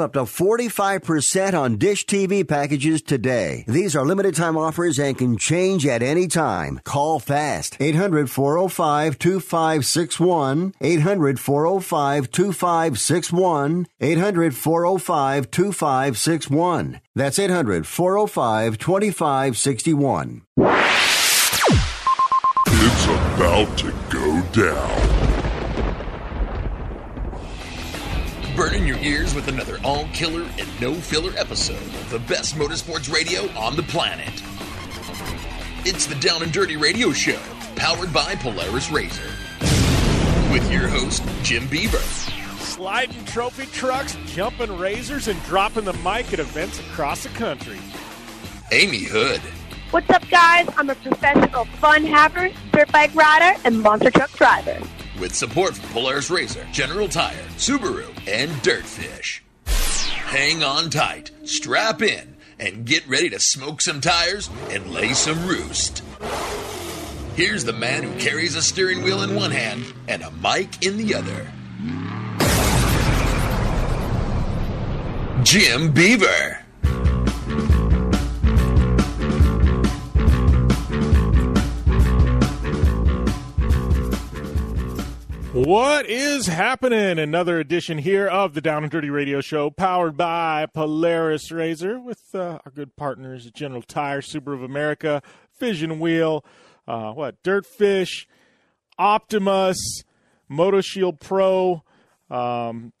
up to 45% on Dish TV packages today. These are limited time offers and can change at any time. Call fast. 800 405 2561. 800 405 2561. 800 405 2561. That's 800 405 2561. It's about to go down. Burning your ears with another all killer and no filler episode of the best motorsports radio on the planet. It's the Down and Dirty Radio Show, powered by Polaris Razor. With your host, Jim Beaver, Sliding trophy trucks, jumping razors, and dropping the mic at events across the country. Amy Hood, What's up, guys? I'm a professional fun haver, dirt bike rider, and monster truck driver. With support from Polaris Razor, General Tire, Subaru, and Dirtfish. Hang on tight, strap in, and get ready to smoke some tires and lay some roost. Here's the man who carries a steering wheel in one hand and a mic in the other. Jim Beaver. What is happening? Another edition here of the Down and Dirty Radio Show, powered by Polaris Razor, with uh, our good partners General Tire, Subaru of America, Vision Wheel, uh, what Dirtfish, Optimus, MotoShield Pro, um,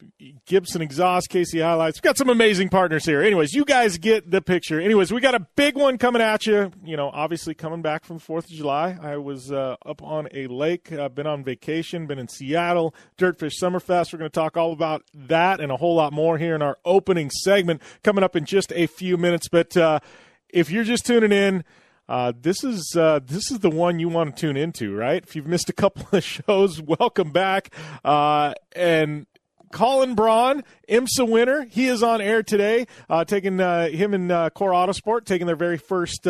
Gibson Exhaust, KC HiLiTES. We've got some amazing partners here. Anyways, you guys get the picture. Anyways, we got a big one coming at you. You know, obviously coming back from Fourth of July. I was uh, up on a lake. I've been on vacation. Been in Seattle. Dirtfish Summerfest. We're going to talk all about that and a whole lot more here in our opening segment coming up in just a few minutes. But uh, if you're just tuning in. Uh, this is uh, this is the one you want to tune into, right? If you've missed a couple of shows, welcome back. Uh, and Colin Braun, IMSA winner, he is on air today, uh, taking uh, him and uh, Core Autosport taking their very first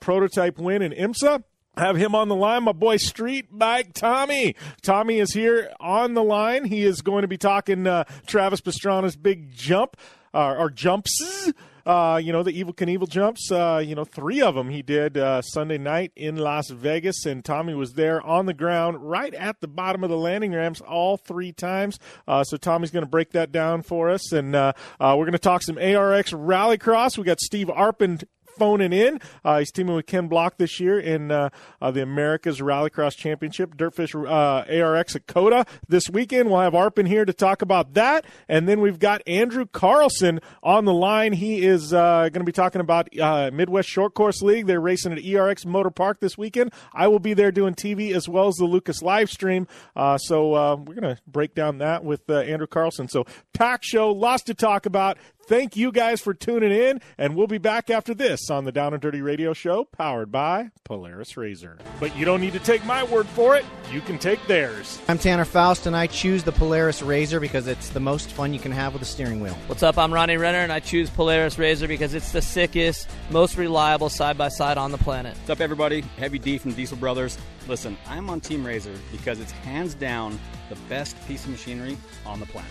prototype win in IMSA. Have him on the line, my boy Street Bike Tommy. Tommy is here on the line. He is going to be talking Travis Pastrana's big jump or jumps. Uh, you know, the Evel Knievel jumps, uh, you know, three of them he did uh, Sunday night in Las Vegas, and Tommy was there on the ground right at the bottom of the landing ramps all three times. Uh, so Tommy's going to break that down for us, and uh, uh, we're going to talk some ARX Rallycross. We got Steve Arpin phoning in. Uh, he's teaming with Ken Block this year in uh, uh, the America's Rallycross Championship, Dirtfish uh, ARX at COTA this weekend. We'll have Arpin here to talk about that. And then we've got Andrew Carlson on the line. He is uh, going to be talking about uh, Midwest Short Course League. They're racing at ERX Motor Park this weekend. I will be there doing TV as well as the Lucas live stream. So we're going to break down that with Andrew Carlson. So, pack show, lots to talk about. Thank you guys for tuning in, and we'll be back after this on the Down and Dirty Radio Show, powered by Polaris Razor. But you don't need to take my word for it; you can take theirs. I'm Tanner Faust, and I choose the Polaris Razor because it's the most fun you can have with a steering wheel. What's up? I'm Ronnie Renner, and I choose Polaris Razor because it's the sickest, most reliable side by side on the planet. What's up, everybody? Heavy D from Diesel Brothers. Listen, I'm on Team Razor because it's hands down the best piece of machinery on the planet.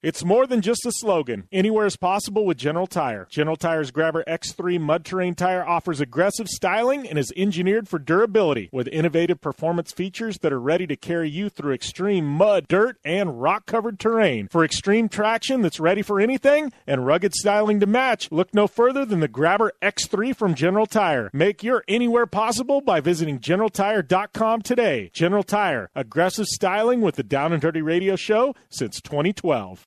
It's more than just a slogan. Anywhere is possible with General Tire. General Tire's Grabber X3 mud terrain tire offers aggressive styling and is engineered for durability with innovative performance features that are ready to carry you through extreme mud, dirt, and rock covered terrain. For extreme traction that's ready for anything and rugged styling to match, look no further than the Grabber X3 from General Tire. Make your anywhere possible by visiting GeneralTire.com today. General Tire, aggressive styling with the Down and Dirty Radio Show since 2012.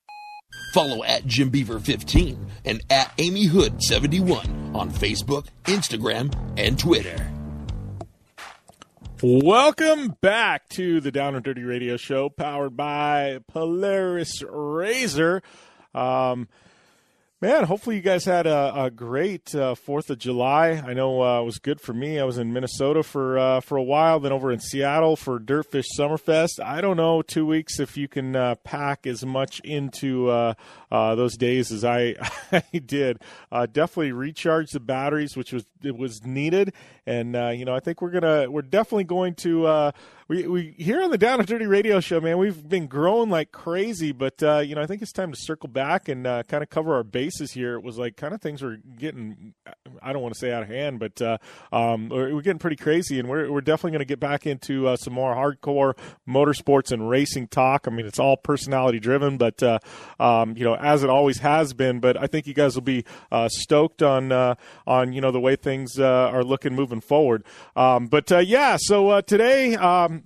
Follow at Jim Beaver 15 and at Amy Hood 71 on Facebook, Instagram, and Twitter. Welcome back to the Down and Dirty Radio Show, powered by Polaris Razor. Um, Man, hopefully you guys had a, a great uh, Fourth of July. I know uh, it was good for me. I was in Minnesota for uh, for a while, then over in Seattle for Dirtfish Summerfest. I don't know two weeks if you can uh, pack as much into uh, uh, those days as I, I did. definitely recharge the batteries, which was it was needed, and you know I think we're gonna we're definitely going to we, we here on the Down and Dirty Radio Show, man, we've been growing like crazy, but uh, you know, I think it's time to circle back and uh, kind of cover our bases here. It was like kind of things were getting, I don't want to say out of hand, but uh, um, we're, getting pretty crazy, and we're we're definitely going to get back into uh, some more hardcore motorsports and racing talk. I mean, it's all personality driven, but uh, um, you know, as it always has been. But I think you guys will be uh, stoked on on you know the way things are looking moving forward. Um, but yeah, so today.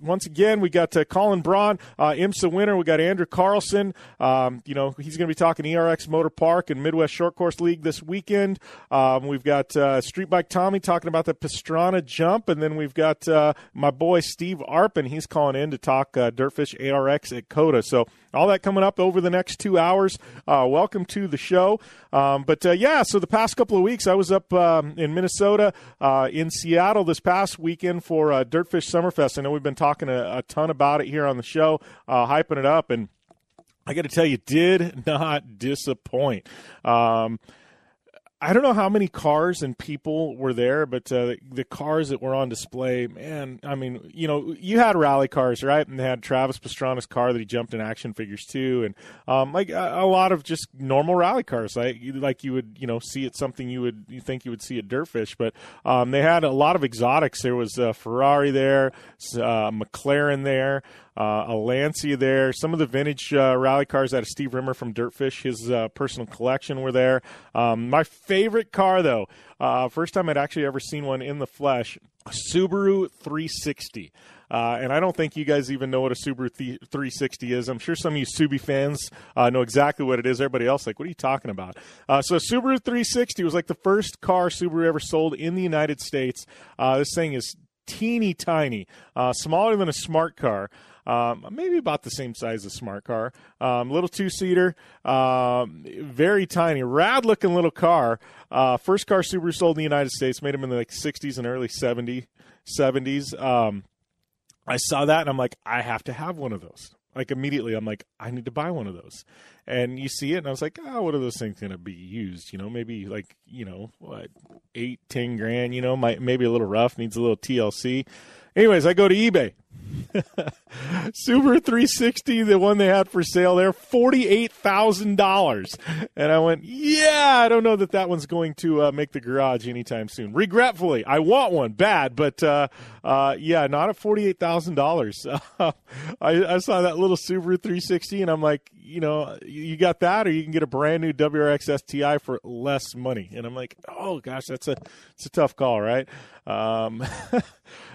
Once again, we got uh, Colin Braun, uh, IMSA winner. We got Andrew Carlson. Um, you know, he's going to be talking ERX Motor Park and Midwest Short Course League this weekend. Um, we've got uh, Street Bike Tommy talking about the Pastrana jump, and then we've got uh, my boy Steve Arpin. He's calling in to talk uh, Dirtfish ARX at COTA. So all that coming up over the next two hours. Uh, welcome to the show. Um, but uh, yeah, so the past couple of weeks, I was up um, in Minnesota, uh, in Seattle this past weekend for uh, Dirtfish Summerfest. I know we've been talking a, a, ton about it here on the show, uh, hyping it up, and I got to tell you, did not disappoint. Um, I don't know how many cars and people were there, but uh, the cars that were on display, man, I mean, you know, you had rally cars, right? And they had Travis Pastrana's car that he jumped in action figures too, and um, like a, a, lot of just normal rally cars, like like you would, you know, see it something you would you think you would see at Dirtfish, but um, they had a lot of exotics. There was a Ferrari there, uh, McLaren there uh, a Lancia there. Some of the vintage uh, rally cars out of Steve Rimmer from Dirtfish, his uh, personal collection, were there. Um, my favorite car, though, uh, first time I'd actually ever seen one in the flesh, Subaru 360. Uh, and I don't think you guys even know what a Subaru th- 360 is. I'm sure some of you Subi fans uh, know exactly what it is. Everybody else, like, what are you talking about? Uh, so Subaru 360 was like the first car Subaru ever sold in the United States. Uh, this thing is teeny tiny, uh, smaller than a smart car. Um, maybe about the same size as smart car. Um, little two seater, um, very tiny, rad looking little car. Uh, first car Subaru sold in the United States, made them in the like 60s and early 70, 70s. Um, I saw that and I'm like, I have to have one of those. like immediately I'm like, I need to buy one of those. And you see it, and I was like, oh, what are those things going to be used? You know, maybe like you know what, eight, ten grand. You know, might maybe a little rough, needs a little TLC. Anyways, I go to eBay. Subaru 360, the one they had for sale there, $48,000. And I went, yeah, I don't know that that one's going to uh, make the garage anytime soon. Regretfully, I want one bad, but uh, uh, yeah, not at $48,000. I, I saw that little Subaru 360 and I'm like, you know, you got that, or you can get a brand new WRX STI for less money. And I'm like, oh gosh, that's a it's a tough call, right? Um,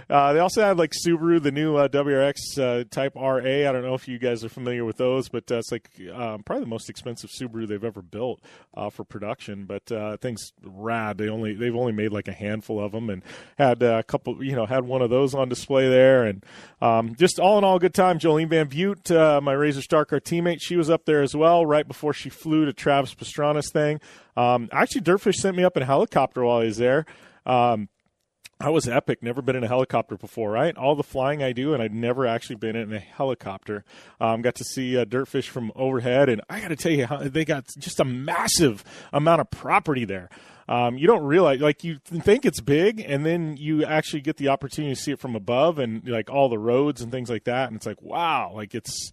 uh, they also have like Subaru, the new uh, WRX uh, Type RA. I don't know if you guys are familiar with those, but uh, it's like um, probably the most expensive Subaru they've ever built uh, for production. But uh, things rad. They only they've only made like a handful of them, and had a couple. You know, had one of those on display there, and um, just all in all, good time. Jolene Van Vugt, my Razor Star Car teammate, she was up there as well right before she flew to Travis Pastrana's thing. Um, actually, Dirtfish sent me up in a helicopter while he was there. Um, I was epic. Never been in a helicopter before, right? All the flying I do, and I'd never actually been in a helicopter. Um, got to see uh, Dirtfish from overhead, and I got to tell you, how, they got just a massive amount of property there. Um, you don't realize, like, you think it's big, and then you actually get the opportunity to see it from above, and like all the roads and things like that, and it's like, wow, like it's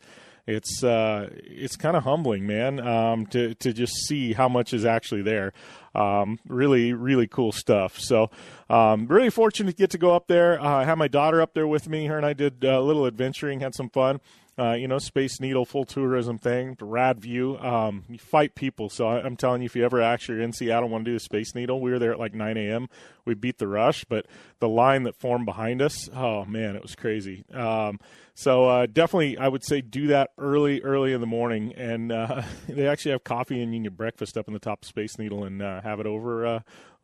it's uh, it's kind of humbling, man, um, to to just see how much is actually there. Um, really, really cool stuff. So, um, really fortunate to get to go up there. Uh, I had my daughter up there with me. Her and I did a little adventuring, had some fun. Uh, you know, Space Needle full tourism thing, rad view. Um, you fight people. So I, am telling you, if you ever actually are in Seattle want to do the Space Needle, we were there at like 9 a.m. We beat the rush, but the line that formed behind us, oh man, it was crazy. Um, so uh, definitely, I would say do that early, early in the morning, and uh, they actually have coffee and you get breakfast up in the top of Space Needle and uh, have it over uh,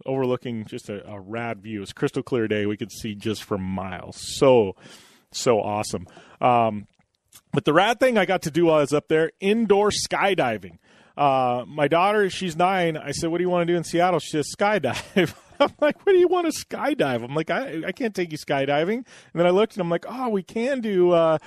overlooking just a, a, rad view. It's crystal clear day. We could see just for miles. So so awesome. Um, but the rad thing I got to do while I was up there indoor skydiving. Uh, my daughter, she's nine. I said, "What do you want to do in Seattle?" She says, "Skydive." I'm like, what do you want to skydive? I'm like, I, I can't take you skydiving. And then I looked and I'm like, oh, we can do uh,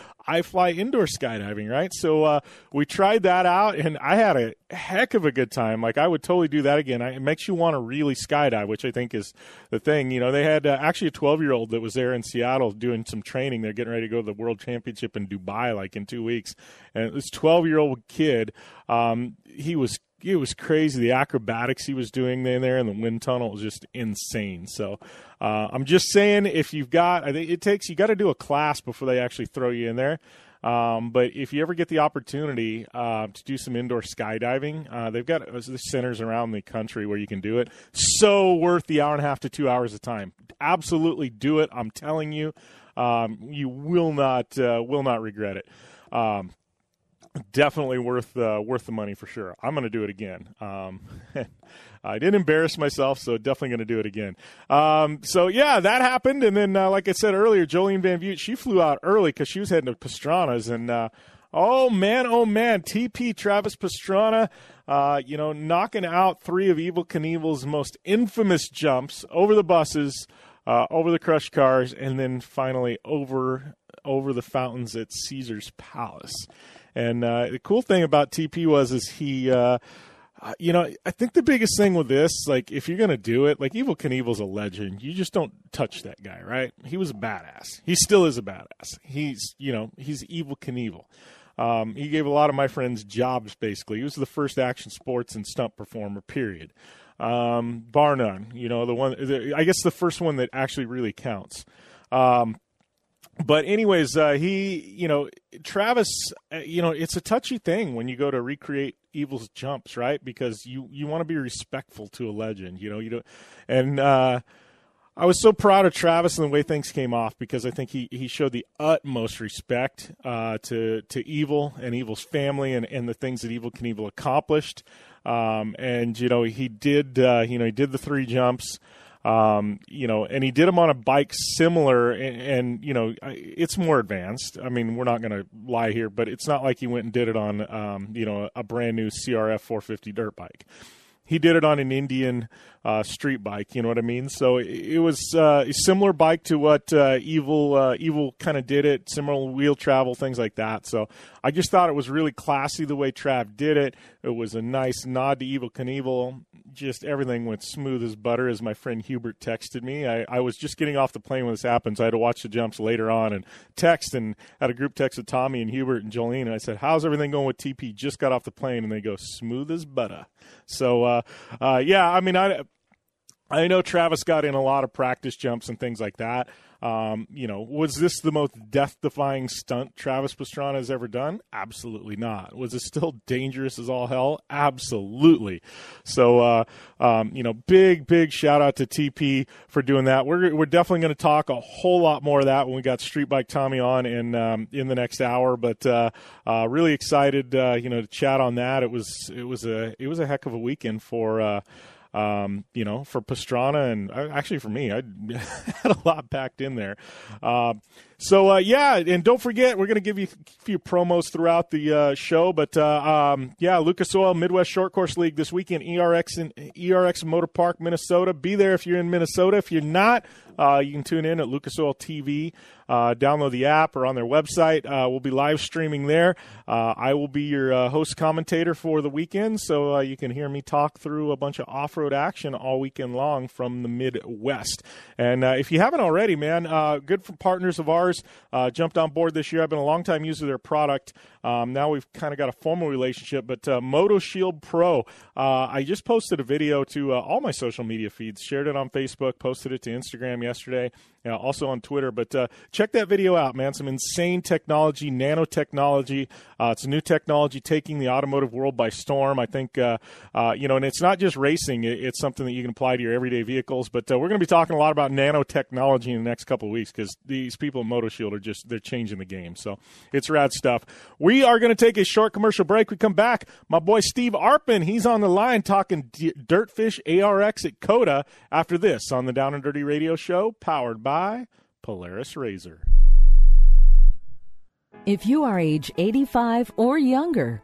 fly indoor skydiving, right? So uh, we tried that out and I had a heck of a good time. Like, I would totally do that again. It makes you want to really skydive, which I think is the thing. You know, they had uh, actually a 12 year old that was there in Seattle doing some training. They're getting ready to go to the World Championship in Dubai, like in two weeks. And this 12 year old kid, um, he was it was crazy. The acrobatics he was doing in there in the wind tunnel was just insane. So uh, I'm just saying, if you've got, I think it takes you got to do a class before they actually throw you in there. Um, but if you ever get the opportunity uh, to do some indoor skydiving, uh, they've got uh, centers around the country where you can do it. So worth the hour and a half to two hours of time. Absolutely do it. I'm telling you, um, you will not uh, will not regret it. Um, definitely worth uh, worth the money for sure. I'm going to do it again. Um, I didn't embarrass myself, so definitely going to do it again. Um, so yeah, that happened, and then uh, like I said earlier, Jolene Van Vugt she flew out early because she was heading to Pastrana's, and uh, oh man, oh man, TP Travis Pastrana. Uh, you know, knocking out three of Evel Knievel's most infamous jumps over the buses, uh, over the crushed cars, and then finally over over the fountains at Caesar's Palace. And uh, the cool thing about TP was is he. Uh, uh, you know, I think the biggest thing with this, like, if you're gonna do it, like, Evel Knievel's a legend. You just don't touch that guy, right? He was a badass. He still is a badass. He's, you know, he's Evel Knievel. Um, he gave a lot of my friends jobs. Basically, he was the first action sports and stunt performer. Period. Um, bar none. You know, the one. The, I guess the first one that actually really counts. Um, but anyways, uh, he, you know, Travis, uh, you know, it's a touchy thing when you go to recreate Evel's jumps, right? Because you you want to be respectful to a legend, you know, you know, and uh, I was so proud of Travis and the way things came off because I think he, he showed the utmost respect uh, to to Evel and Evel's family and, and the things that Evel Knievel accomplished. Um, and you know, he did uh, you know he did the three jumps. Um, you know, and he did them on a bike similar, and, and, you know, it's more advanced. I mean, we're not going to lie here, but it's not like he went and did it on, um, you know, a brand new CRF 450 dirt bike. he did it on an Indian uh, street bike. You know what I mean? So it, it was uh, a similar bike to what uh, Evel uh, Evel kind of did it, similar wheel travel, things like that. So I just thought it was really classy the way Trav did it. It was a nice nod to Evel Knievel. Just everything went smooth as butter, as my friend Hubert texted me. I, I was just getting off the plane when this happened, so I had to watch the jumps later on and text and had a group text with Tommy and Hubert and Jolene. And I said, "How's everything going with TP?" Just got off the plane, and they go smooth as butter. So uh, uh, yeah, I mean, I I know Travis got in a lot of practice jumps and things like that. Um, you know, was this the most death-defying stunt Travis Pastrana has ever done? Absolutely not. Was it still dangerous as all hell? Absolutely. So, uh, um, you know, big, big shout out to TP for doing that. We're we're definitely going to talk a whole lot more of that when we got Street Bike Tommy on in um, in the next hour. But uh, uh, really excited, uh, you know, to chat on that. It was it was a it was a heck of a weekend for. Um, you know, for Pastrana and uh, actually for me, I had a lot packed in there. Uh, so uh, yeah, and don't forget, we're going to give you a few promos throughout the uh, show. But uh, um, yeah, Lucas Oil Midwest Short Course League this weekend, ERX in ERX Motor Park, Minnesota. Be there if you're in Minnesota. If you're not, uh, you can tune in at Lucas Oil TV. Uh, download the app or on their website. Uh, we'll be live streaming there. Uh, I will be your uh, host commentator for the weekend, so uh, you can hear me talk through a bunch of off road action all weekend long from the Midwest. And if you haven't already, man, good partners of ours jumped on board this year. I've been a long time user of their product. Um, now we've kind of got a formal relationship, but uh, Moto Shield Pro. Uh, I just posted a video to uh, all my social media feeds, shared it on Facebook, posted it to Instagram yesterday, uh, also on Twitter. But uh, check that video out, man. Some insane technology, nanotechnology. Uh, it's a new technology taking the automotive world by storm. I think, uh, uh, you know, and it's not just racing, it's something that you can apply to your everyday vehicles. But uh, we're going to be talking a lot about nanotechnology in the next couple of weeks because these people at MotoShield are just, they're changing the game. So it's rad stuff. We are going to take a short commercial break. We come back. My boy Steve Arpin, he's on the line talking Dirtfish ARX at COTA after this on the Down and Dirty Radio Show, powered by Polaris Razor. If you are age 85 or younger,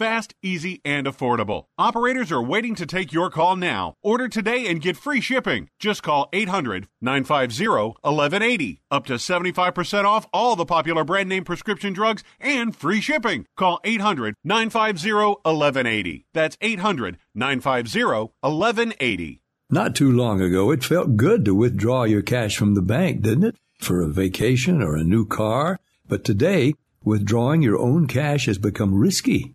fast, easy, and affordable. Operators are waiting to take your call now. Order today and get free shipping. Just call 800 950 1180. Up to 75% off all the popular brand name prescription drugs and free shipping. Call 800 950 1180. That's 800 950 1180. Not too long ago, it felt good to withdraw your cash from the bank, didn't it? For a vacation or a new car. But today, withdrawing your own cash has become risky.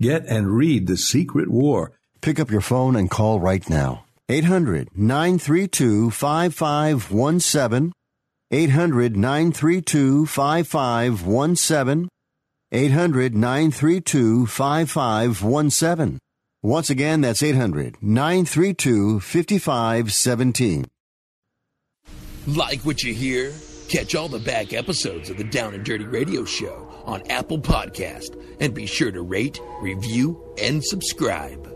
get and read The Secret War. Pick up your phone and call right now. 800 932 5517. 800 932 5517. 800 932 5517. Once again, that's 800 932 5517. Like what you hear? Catch all the back episodes of the Down and Dirty Radio Show on Apple Podcast and be sure to rate, review, and subscribe.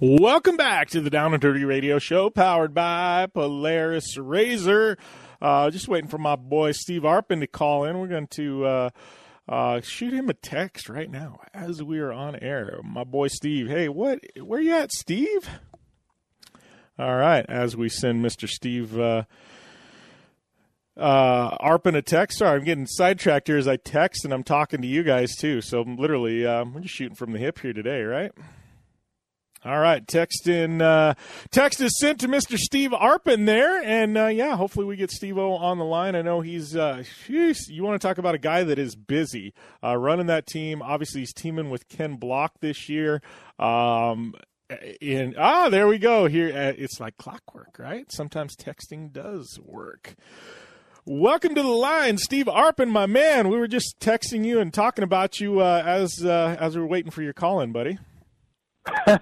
Welcome back to the Down and Dirty Radio Show, powered by Polaris Razor. Uh, just waiting for my boy Steve Arpin to call in. We're going to uh, uh, shoot him a text right now as we are on air. My boy Steve, hey, what? Where you at, Steve? All right, as we send Mister Steve uh, uh, Arpin a text. Sorry, I'm getting sidetracked here as I text, and I'm talking to you guys too. So I'm literally, uh, we're just shooting from the hip here today, right? All right, text in. Uh, text is sent to Mr. Steve Arpin there, and uh, yeah, hopefully we get Steve O on the line. I know he's. Uh, geez, you want to talk about a guy that is busy uh, running that team. Obviously, he's teaming with Ken Block this year. Um, in ah, there we go. Here, uh, it's like clockwork, right? Sometimes texting does work. Welcome to the line, Steve Arpin, my man. We were just texting you and talking about you uh, as uh, as we were waiting for your call in, buddy. well,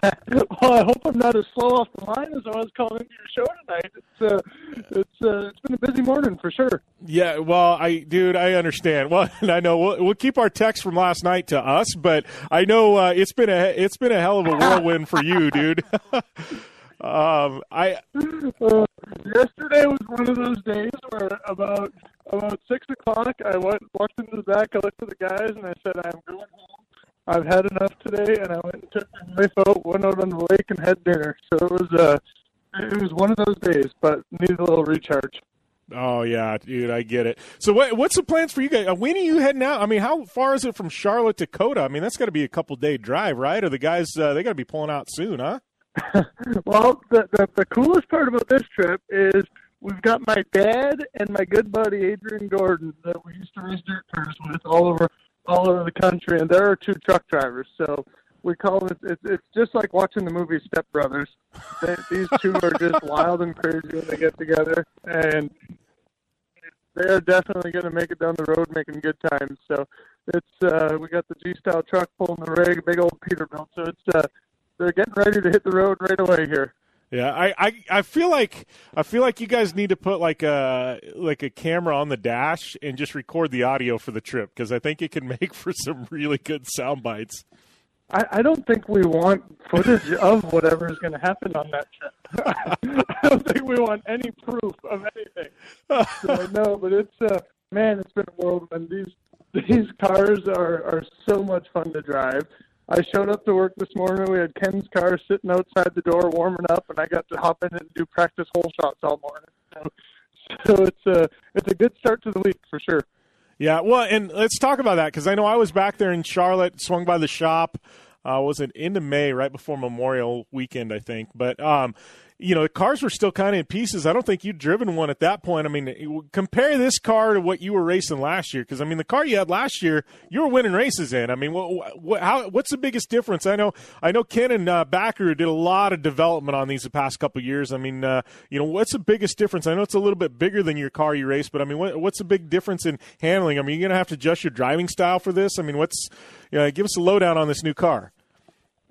I hope I'm not as slow off the line as I was calling into your show tonight. It's uh, it's uh, it's been a busy morning for sure. Yeah, well, I, dude, I understand. Well, I know we'll, we'll keep our text from last night to us, but I know uh, it's been a it's been a hell of a whirlwind for you, dude. um, I uh, yesterday was one of those days where about about six o'clock, I went walked into the back, I looked at the guys, and I said, "I'm going home." I've had enough today, and I went and took my wife out, went out on the lake, and had dinner. So it was uh, it was one of those days, but needed a little recharge. Oh yeah, dude, I get it. So what what's the plans for you guys? Uh, when are you heading out? I mean, how far is it from Charlotte to COTA? I mean, that's got to be a couple day drive, right? Or the guys uh, they got to be pulling out soon, huh? well, the, the the coolest part about this trip is we've got my dad and my good buddy Adrian Gordon that we used to race dirt cars with all over all over the country, and there are two truck drivers. So we call it. It's, it's just like watching the movie Step Brothers. They, these two are just wild and crazy when they get together, and they are definitely going to make it down the road, making good times. So it's uh, we got the G style truck pulling the rig, big old Peterbilt. So it's uh, they're getting ready to hit the road right away here. Yeah, I, I, I feel like I feel like you guys need to put like a like a camera on the dash and just record the audio for the trip because I think it can make for some really good sound bites. I, I don't think we want footage of whatever is going to happen on that trip. I don't think we want any proof of anything. So, no, but it's uh, man, it's been a whirlwind. These these cars are are so much fun to drive. I showed up to work this morning. We had Ken's car sitting outside the door warming up, and I got to hop in and do practice hole shots all morning. So, so it's a it's a good start to the week for sure. Yeah, well, and let's talk about that because I know I was back there in Charlotte, swung by the shop. Uh, was it into May, right before Memorial Weekend, I think. But um, you know, the cars were still kind of in pieces. I don't think you'd driven one at that point. I mean, compare this car to what you were racing last year, because I mean, the car you had last year, you were winning races in. I mean, what, what, how, what's the biggest difference? I know, I know, Ken and uh, Backer did a lot of development on these the past couple years. I mean, uh, you know, what's the biggest difference? I know it's a little bit bigger than your car you race, but I mean, what, what's the big difference in handling? I mean, you're going to have to adjust your driving style for this. I mean, what's, you know, give us a lowdown on this new car.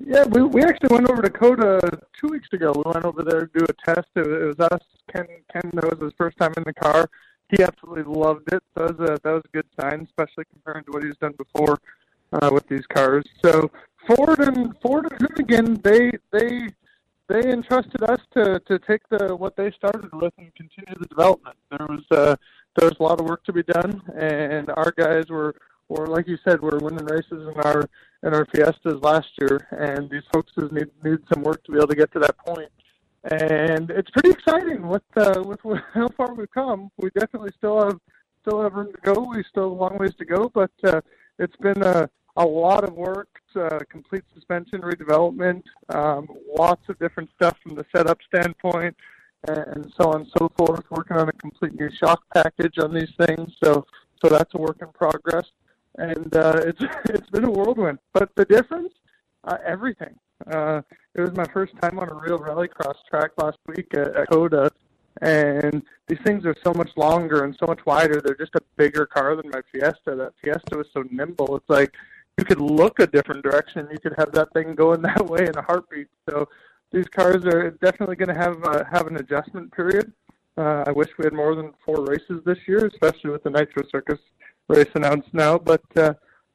Yeah, we we actually went over to COTA two weeks ago. We went over there to do a test. It, it was us. Ken Ken that was his first time in the car. He absolutely loved it. That was a that was a good sign, especially compared to what he's done before uh, with these cars. So Ford and Ford and Hoonigan, they they they entrusted us to to take the what they started with and continue the development. There was uh, there was a lot of work to be done, and our guys were or like you said, we're winning races in our in our Fiestas last year, and these folks need need some work to be able to get to that point. And it's pretty exciting with uh, with how far we've come. We definitely still have still have room to go. We still have a long ways to go, but uh, it's been a a lot of work, uh, complete suspension redevelopment, um, lots of different stuff from the setup standpoint, and so on and so forth. Working on a complete new shock package on these things. So so that's a work in progress. And uh, it's it's been a whirlwind. But the difference, uh, everything. Uh, it was my first time on a real rallycross track last week at, at COTA, and these things are so much longer and so much wider. They're just a bigger car than my Fiesta. That Fiesta was so nimble. It's like you could look a different direction. You could have that thing going that way in a heartbeat. So these cars are definitely going to have uh, have an adjustment period. Uh, I wish we had more than four races this year, especially with the Nitro Circus race announced now. But uh,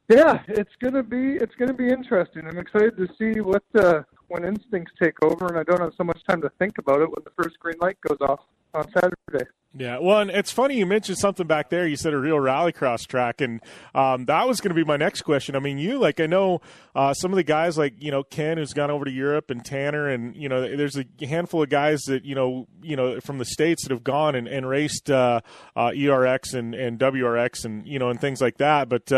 yeah, it's gonna be it's gonna be interesting. I'm excited to see what uh, when instincts take over, and I don't have so much time to think about it when the first green light goes off on Saturday. Yeah, well, and it's funny you mentioned something back there. You said a real rallycross track, and um, that was going to be my next question. I mean, you like I know uh, some of the guys like you know Ken who's gone over to Europe and Tanner, and you know there's a handful of guys that you know you know from the states that have gone and, and raced uh, uh, ERX and, and WRX and you know and things like that, but.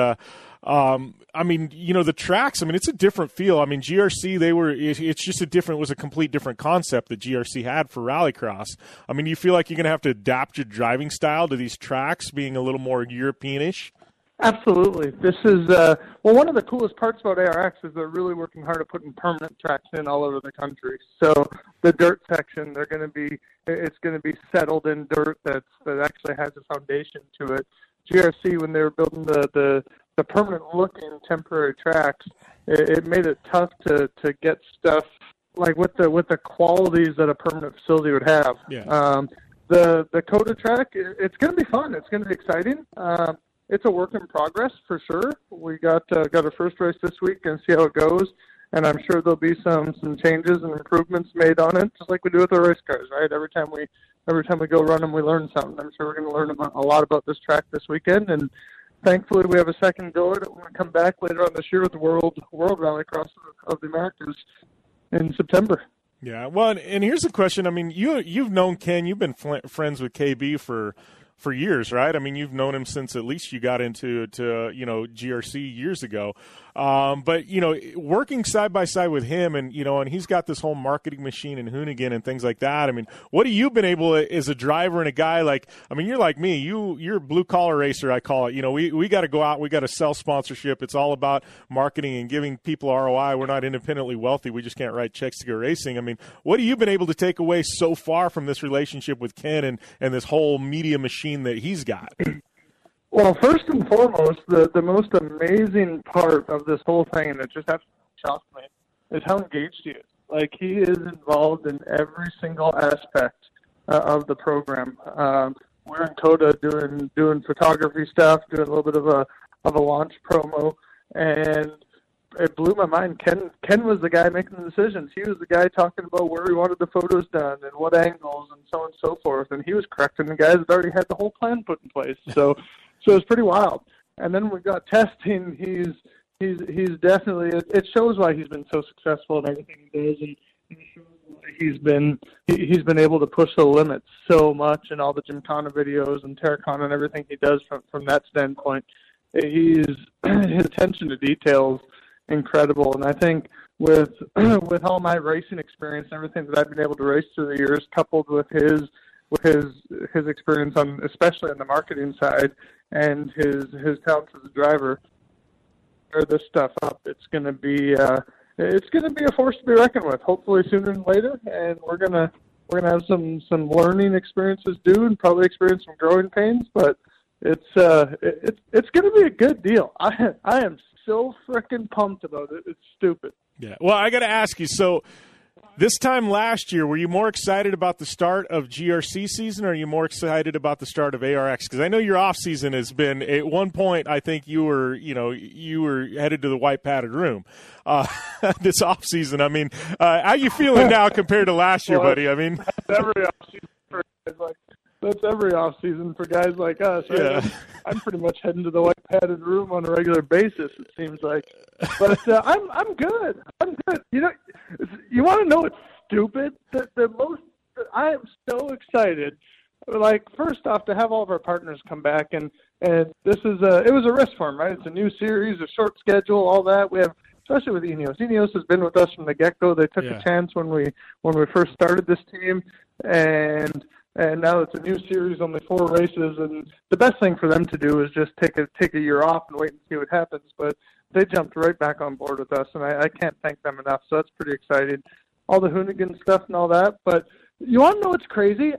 Um, I mean, you know, the tracks. I mean, it's a different feel. I mean, GRC they were. It's just a different. It was a complete different concept that GRC had for Rallycross. I mean, you feel like you're going to have to adapt your driving style to these tracks being a little more Europeanish. Absolutely. This is uh, well. One of the coolest parts about ARX is they're really working hard at putting permanent tracks in all over the country. So the dirt section, they're going to be. It's going to be settled in dirt that's that actually has a foundation to it. GRC when they were building the the the permanent looking temporary tracks, it, it made it tough to to get stuff like with the with the qualities that a permanent facility would have. Yeah. Um, the the COTA track, it, it's going to be fun. It's going to be exciting. Um, it's a work in progress for sure. We got uh, got our first race this week and see how it goes. And I'm sure there'll be some some changes and improvements made on it, just like we do with our race cars, right? Every time we every time we go run them, we learn something. I'm sure we're going to learn about, a lot about this track this weekend, and thankfully we have a second go at it when we come back later on this year with the World World Rallycross of the Americas in September. Yeah, well, and here's the question. I mean, you you've known Ken. You've been fl- friends with KB for for years, right? I mean, you've known him since at least you got into to you know GRC years ago. Um, but you know, working side by side with him, and you know, and he's got this whole marketing machine and Hoonigan and things like that. I mean, what have you been able to, as a driver and a guy like? I mean, you're like me. You you're a blue collar racer, I call it. You know, we we got to go out. We got to sell sponsorship. It's all about marketing and giving people ROI. We're not independently wealthy. We just can't write checks to go racing. I mean, what have you been able to take away so far from this relationship with Ken and and this whole media machine that he's got? Well, first and foremost, the the most amazing part of this whole thing, and it just absolutely shocked me, is how engaged he is. Like he is involved in every single aspect uh, of the program. Um, we're in COTA doing doing photography stuff, doing a little bit of a of a launch promo, and it blew my mind. Ken Ken was the guy making the decisions. He was the guy talking about where he wanted the photos done and what angles and so on and so forth. And he was correcting the guys that already had the whole plan put in place. So so it's pretty wild. And then we got testing. He's he's he's definitely it, it shows why he's been so successful in everything he does, and it he's been he, he's been able to push the limits so much in all the Gymkhana videos and Terrakhana and everything he does from from that standpoint. He's his attention to details incredible, and I think with with all my racing experience and everything that I've been able to race through the years, coupled with his with his his experience on especially on the marketing side and his his talents as a driver or this stuff up. It's going to be uh it's going to be a force to be reckoned with hopefully sooner than later. And we're going to we're going to have some some learning experiences due and probably experience some growing pains but it's uh it, it's it's going to be a good deal. I i am so freaking pumped about it. It's stupid. Yeah. Well i got to ask you so this time last year, were you more excited about the start of GRC season, or are you more excited about the start of ARX? Because I know your off season has been at one point. I think you were, you know, you were headed to the white padded room. Uh, this off season, I mean, uh, how you feeling now compared to last year, well, buddy? I mean, every off season like that's every off season for guys like us. Right? Yeah. I'm, pretty much heading to the white padded room on a regular basis. It seems like, but uh, I'm I'm good. I'm good. You know, you want to know what's stupid? The the most I am so excited. Like first off, to have all of our partners come back and and this is a it was a risk for them, right? It's a new series, a short schedule, all that. We have especially with Ineos. Ineos has been with us from the get go. They took Yeah. a chance when we when we first started this team, and and now it's a new series, only four races, and the best thing for them to do is just take a take a year off and wait and see what happens. But they jumped right back on board with us, and I, I can't thank them enough. So that's pretty exciting. All the Hoonigan stuff and all that. But you want to know what's crazy?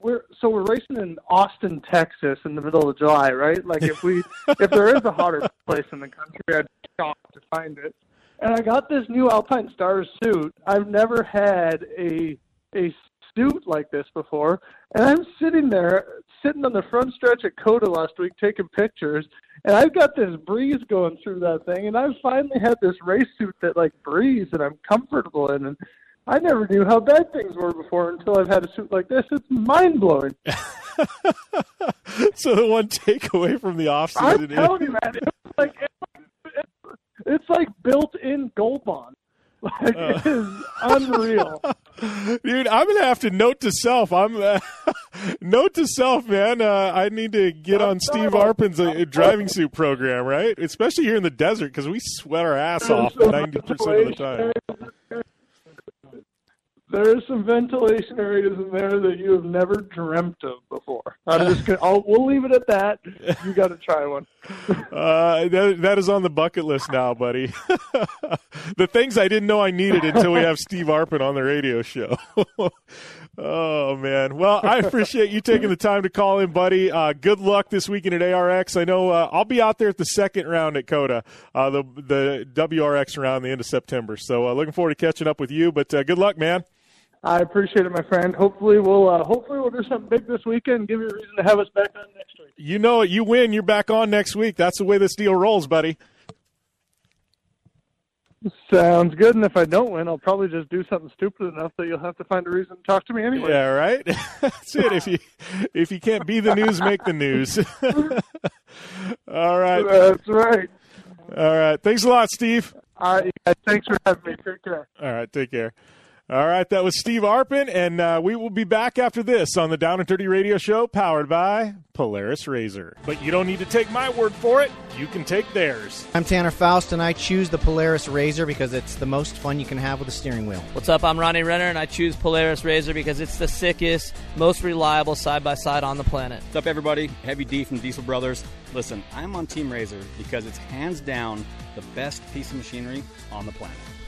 We're so we're racing in Austin, Texas, in the middle of July, right? Like if we if there is a hotter place in the country, I'd be shocked to find it. And I got this new Alpine Stars suit. I've never had a a suit like this before, and I'm sitting there, sitting on the front stretch at COTA last week taking pictures, and I've got this breeze going through that thing, and I've finally had this race suit that like breathes and I'm comfortable in, and I never knew how bad things were before until I've had a suit like this. It's mind blowing. so the one takeaway from the off season I'm telling you, man, it's like it's, it's like built-in Gold Bond. Like Uh. it is unreal. Dude, I'm gonna have to note to self. I'm uh, note to self, man. Uh, I need to get on Steve Arpin's uh, driving suit program, right? Especially here in the desert because we sweat our ass off ninety percent of the time. There are some ventilation areas in there that you have never dreamt of before. I'm just gonna. I'll, we'll leave it at that. You got to try one. Uh, that, that is on the bucket list now, buddy. the things I didn't know I needed until we have Steve Arpin on the radio show. oh man! Well, I appreciate you taking the time to call in, buddy. Uh, good luck this weekend at ARX. I know uh, I'll be out there at the second round at COTA, uh, the the WRX round, the end of September. So uh, looking forward to catching up with you. But uh, good luck, man. I appreciate it, my friend. Hopefully, we'll uh, hopefully we'll do something big this weekend. and Give you a reason to have us back on next week. You know it. You win. You're back on next week. That's the way this deal rolls, buddy. Sounds good. And if I don't win, I'll probably just do something stupid enough that you'll have to find a reason to talk to me anyway. Yeah, right. That's it. If you if you can't be the news, make the news. All right. That's right. All right. Thanks a lot, Steve. All right. Thanks for having me. Take care. All right. Take care. All right. That was Steve Arpin, and uh, we will be back after this on the Down and Dirty Radio Show, powered by Polaris Razor. But you don't need to take my word for it. You can take theirs. I'm Tanner Faust, and I choose the Polaris Razor because it's the most fun you can have with a steering wheel. What's up? I'm Ronnie Renner, and I choose Polaris Razor because it's the sickest, most reliable side by side on the planet. What's up, everybody? Heavy D from Diesel Brothers. Listen, I'm on Team Razor because it's hands down the best piece of machinery on the planet.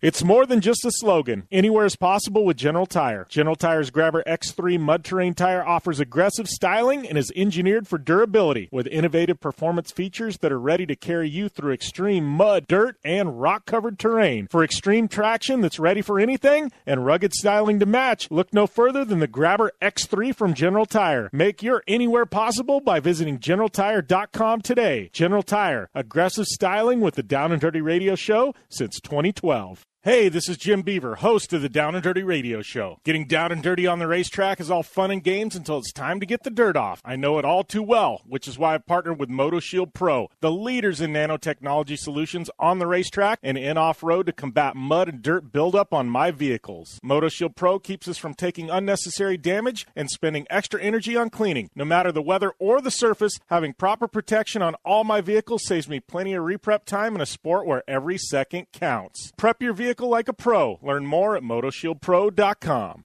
It's more than just a slogan. Anywhere is possible with General Tire. General Tire's Grabber X3 mud terrain tire offers aggressive styling and is engineered for durability with innovative performance features that are ready to carry you through extreme mud, dirt, and rock covered terrain. For extreme traction that's ready for anything and rugged styling to match, look no further than the Grabber X3 from General Tire. Make your anywhere possible by visiting GeneralTire.com today. General Tire, aggressive styling with the Down and Dirty Radio Show since 2012. Hey, this is Jim Beaver, host of the Down and Dirty Radio Show. Getting down and dirty on the racetrack is all fun and games until it's time to get the dirt off. I know it all too well, which is why I've partnered with MotoShield Pro, the leaders in nanotechnology solutions on the racetrack and in off road to combat mud and dirt buildup on my vehicles. MotoShield Pro keeps us from taking unnecessary damage and spending extra energy on cleaning. No matter the weather or the surface, having proper protection on all my vehicles saves me plenty of reprep time in a sport where every second counts. Prep your vehicle like a pro. Learn more at motoshieldpro.com.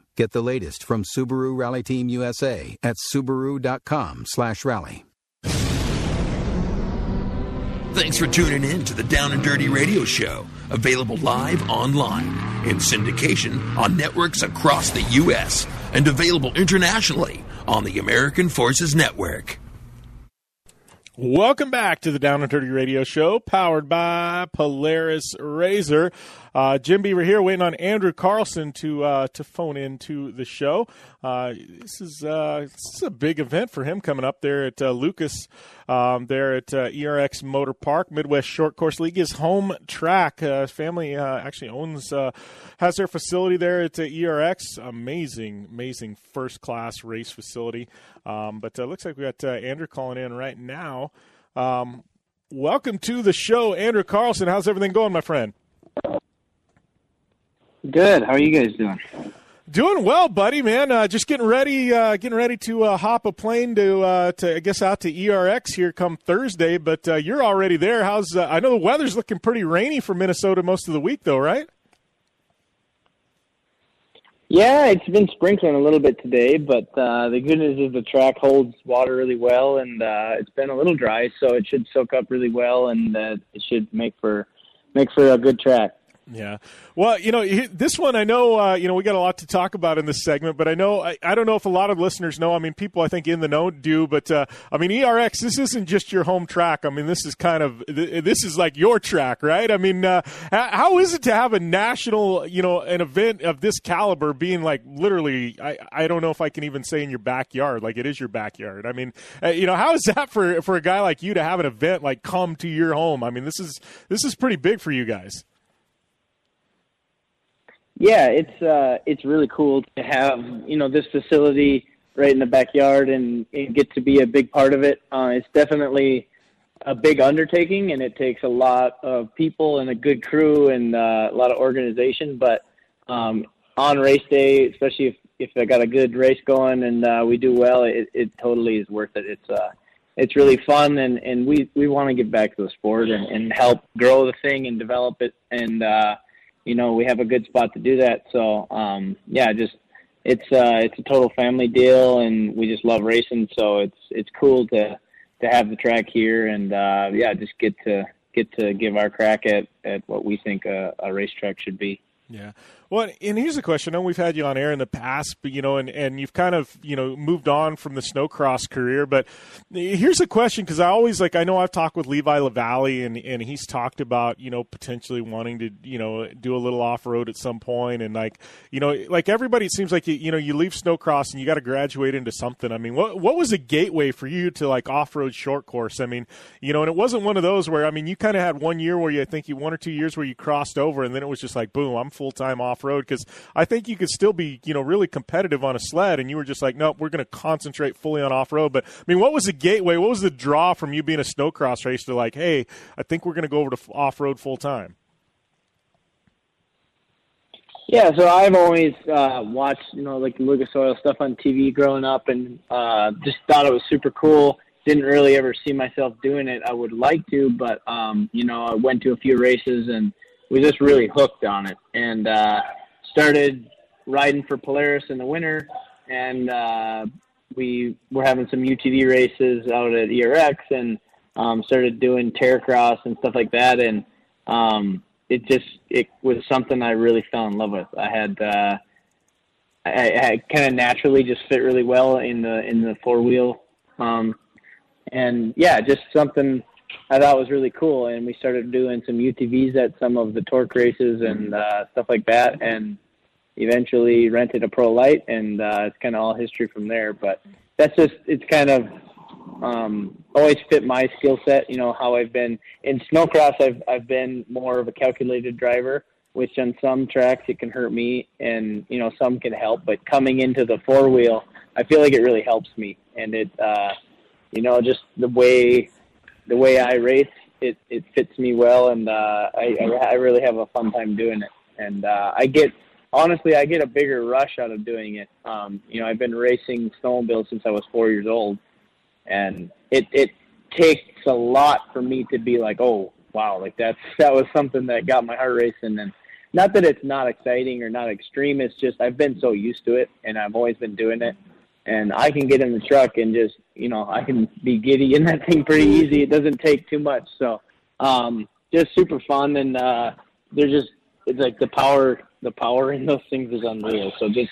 Get the latest from Subaru Rally Team USA at subaru.com/rally. Thanks for tuning in to the Down and Dirty Radio Show, available live online in syndication on networks across the U.S. and available internationally on the American Forces Network. Welcome back to the Down and Dirty Radio Show, powered by Polaris Razor. Uh, Jim Beaver here, waiting on Andrew Carlson to uh, to phone in to the show. Uh, this is uh, this is a big event for him coming up there at uh, Lucas, um, there at uh, ERX Motor Park, Midwest Short Course League. His home track. Family actually owns has their facility there at ERX. Amazing, amazing first class race facility. Um, but it looks like we got Andrew calling in right now. Um, welcome to the show, Andrew Carlson. How's everything going, my friend? Good. How are you guys doing? Doing well, buddy, man. Uh, just getting ready, uh, getting ready to uh, hop a plane to, uh, to I guess out to ERX here come Thursday. But uh, you're already there. How's uh, I know the weather's looking pretty rainy for Minnesota most of the week, though, right? Yeah, it's been sprinkling a little bit today, but the good news is the track holds water really well, and it's been a little dry, so it should soak up really well, and it should make for make for a good track. Yeah. Well, you know, this one I know, uh, you know, we got a lot to talk about in this segment, but I know, I, I, don't know if a lot of listeners know. I mean, people I think in the know do, but uh, I mean, ERX, this isn't just your home track. I mean, this is kind of, this is like your track, right? I mean, uh, how is it to have a national, you know, an event of this caliber being like literally, I, I don't know if I can even say in your backyard, like it is your backyard. I mean, uh, you know, how is that for, for a guy like you to have an event like come to your home? I mean, this is, this is pretty big for you guys. Yeah, it's uh, it's really cool to have you know this facility right in the backyard and, and get to be a big part of it. Uh, it's definitely a big undertaking, and it takes a lot of people and a good crew and uh, a lot of organization. But um, on race day, especially if if I got a good race going and uh, we do well, it, it totally is worth it. It's uh, it's really fun, and and we we want to get back to the sport and, and help grow the thing and develop it and. Uh, you know, we have a good spot to do that. So, um, yeah, just it's uh, it's a total family deal, and we just love racing. So it's it's cool to to have the track here, and uh, yeah, just get to get to give our crack at at what we think a, a racetrack should be. Yeah. Well, and here's a question. I know we've had you on air in the past, but you know, and, and you've kind of you know moved on from the snowcross career. But here's a question because I always like I know I've talked with Levi Lavallee and and he's talked about you know potentially wanting to you know do a little off road at some point, and like you know like everybody it seems like you, you know you leave snowcross and you got to graduate into something. I mean, what what was a gateway for you to like off road short course? I mean, you know, and it wasn't one of those where I mean you kind of had one year where you I think you one or two years where you crossed over, and then it was just like boom, I'm full time off road because I think you could still be you know really competitive on a sled, and you were just like, nope, we're going to concentrate fully on off road. But I mean, what was the gateway? What was the draw from you being a snowcross race to like, hey, I think we're going to go over to off road full time? Yeah, so I've always uh, watched, you know, like Lucas Oil stuff on TV growing up, and uh, just thought it was super cool. Didn't really ever see myself doing it. I would like to, but um, you know, I went to a few races and was just really hooked on it, and uh, started riding for Polaris in the winter, and uh, we were having some UTV races out at ERX, and um, started doing Terracross and stuff like that, and um, it just it was something I really fell in love with. I had uh, I, I kind of naturally just fit really well in the in the four wheel, um, and yeah, just something I thought was really cool. And we started doing some UTVs at some of the torque races and uh, stuff like that, and eventually rented a Pro Light, and uh, it's kind of all history from there. But that's just it's kind of um, always fit my skill set. You know how I've been in snowcross. I've I've been more of a calculated driver, which on some tracks it can hurt me, and you know some can help. But coming into the four wheel, I feel like it really helps me, and it uh, you know just the way the way I race, it it fits me well, and uh, I I really have a fun time doing it. And uh, I get honestly, I get a bigger rush out of doing it. Um, you know, I've been racing snowmobiles since I was four years old, and it it takes a lot for me to be like, oh wow, like that's that was something that got my heart racing. And not that it's not exciting or not extreme, it's just I've been so used to it, and I've always been doing it. And I can get in the truck and just, you know, I can be giddy in that thing pretty easy. It doesn't take too much. So, um, just super fun. And, uh, they're just, it's like the power, the power in those things is unreal. So just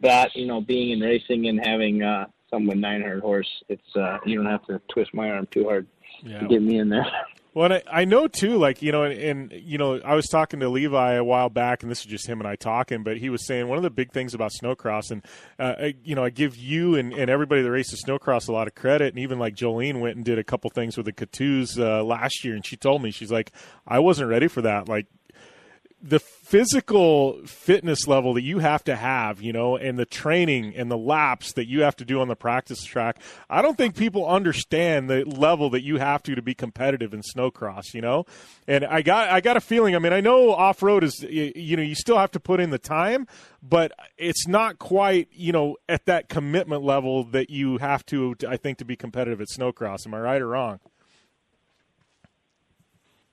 that, you know, being in racing and having, uh, someone with 900 horse, it's, uh, you don't have to twist my arm too hard Yeah. to get me in there. Well, I, I know too, like you know, and, and you know, I was talking to Levi a while back, and this is just him and I talking, but he was saying one of the big things about snowcross, and uh, I, you know, I give you and, and everybody that races snowcross a lot of credit, and even like Jolene went and did a couple things with the Catoos uh, last year, and she told me she's like, I wasn't ready for that, like the physical fitness level that you have to have, you know, and the training and the laps that you have to do on the practice track. I don't think people understand the level that you have to to be competitive in snowcross, you know. And I got I got a feeling. I mean, I know off road is you know you still have to put in the time, but it's not quite you know at that commitment level that you have to. I think to be competitive at snowcross. Am I right or wrong?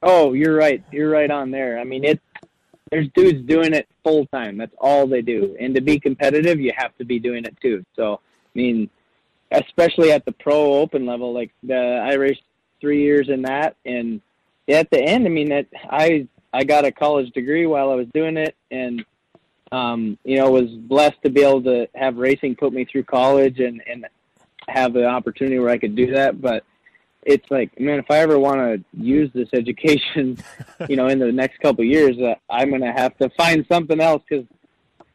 Oh, you're right. You're right on there. I mean, it. There's dudes doing it full time. That's all they do. And to be competitive, you have to be doing it too. So, I mean, especially at the pro open level, like the I raced three years in that, and at the end, I mean, that I I got a college degree while I was doing it, and um, you know, was blessed to be able to have racing put me through college and and have the opportunity where I could do that. But it's like, man, if I ever want to use this education, you know, in the next couple of years, uh, I'm gonna have to find something else because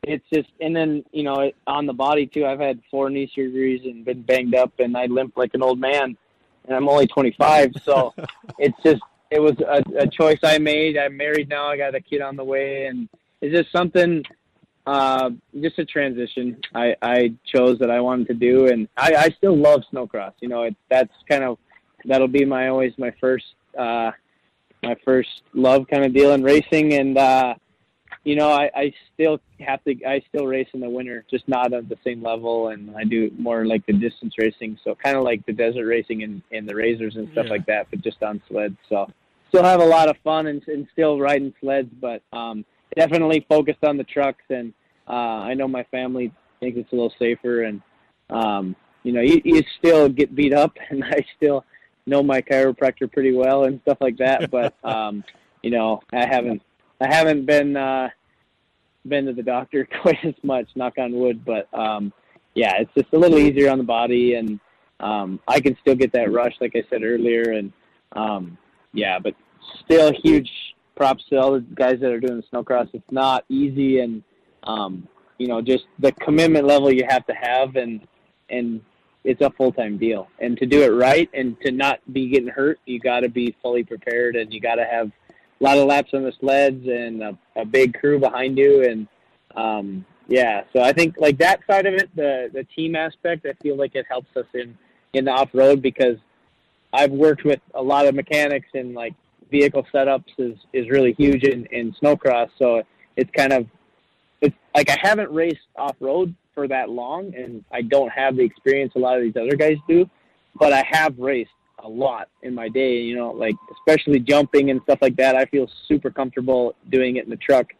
it's just. And then, you know, it, on the body too. I've had four knee surgeries and been banged up, and I limp like an old man, and I'm only 25. So it's just, it was a, a choice I made. I'm married now. I got a kid on the way, and it's just something uh, just a transition I, I chose that I wanted to do, and I, I still love snowcross. You know, it, that's kind of that'll be my always my first uh, my first love kind of deal in racing, and uh, you know, I, I still have to I still race in the winter, just not at the same level, and I do more like the distance racing, so kind of like the desert racing and, and the razors and stuff Yeah. like that, but just on sleds. So still have a lot of fun and, and still riding sleds, but um, definitely focused on the trucks. And uh, I know my family thinks it's a little safer, and um, you know, you, you still get beat up, and I still know my chiropractor pretty well and stuff like that. But um, you know, I haven't I haven't been uh, been to the doctor quite as much, knock on wood. But um, yeah, it's just a little easier on the body, and um, I can still get that rush, like I said earlier, and um, yeah, but still huge props to all the guys that are doing the snowcross. It's not easy, and um, you know, just the commitment level you have to have, and and it's a full time deal. And to do it right, and to not be getting hurt, you got to be fully prepared, and you got to have a lot of laps on the sleds and a, a big crew behind you, and um, yeah. So I think like that side of it, the the team aspect, I feel like it helps us in in the off road because I've worked with a lot of mechanics and like vehicle setups is is really huge in in snowcross. So it's kind of it's like I haven't raced off road for that long, and I don't have the experience a lot of these other guys do, but I have raced a lot in my day. You know, like especially jumping and stuff like that. I feel super comfortable doing it in the truck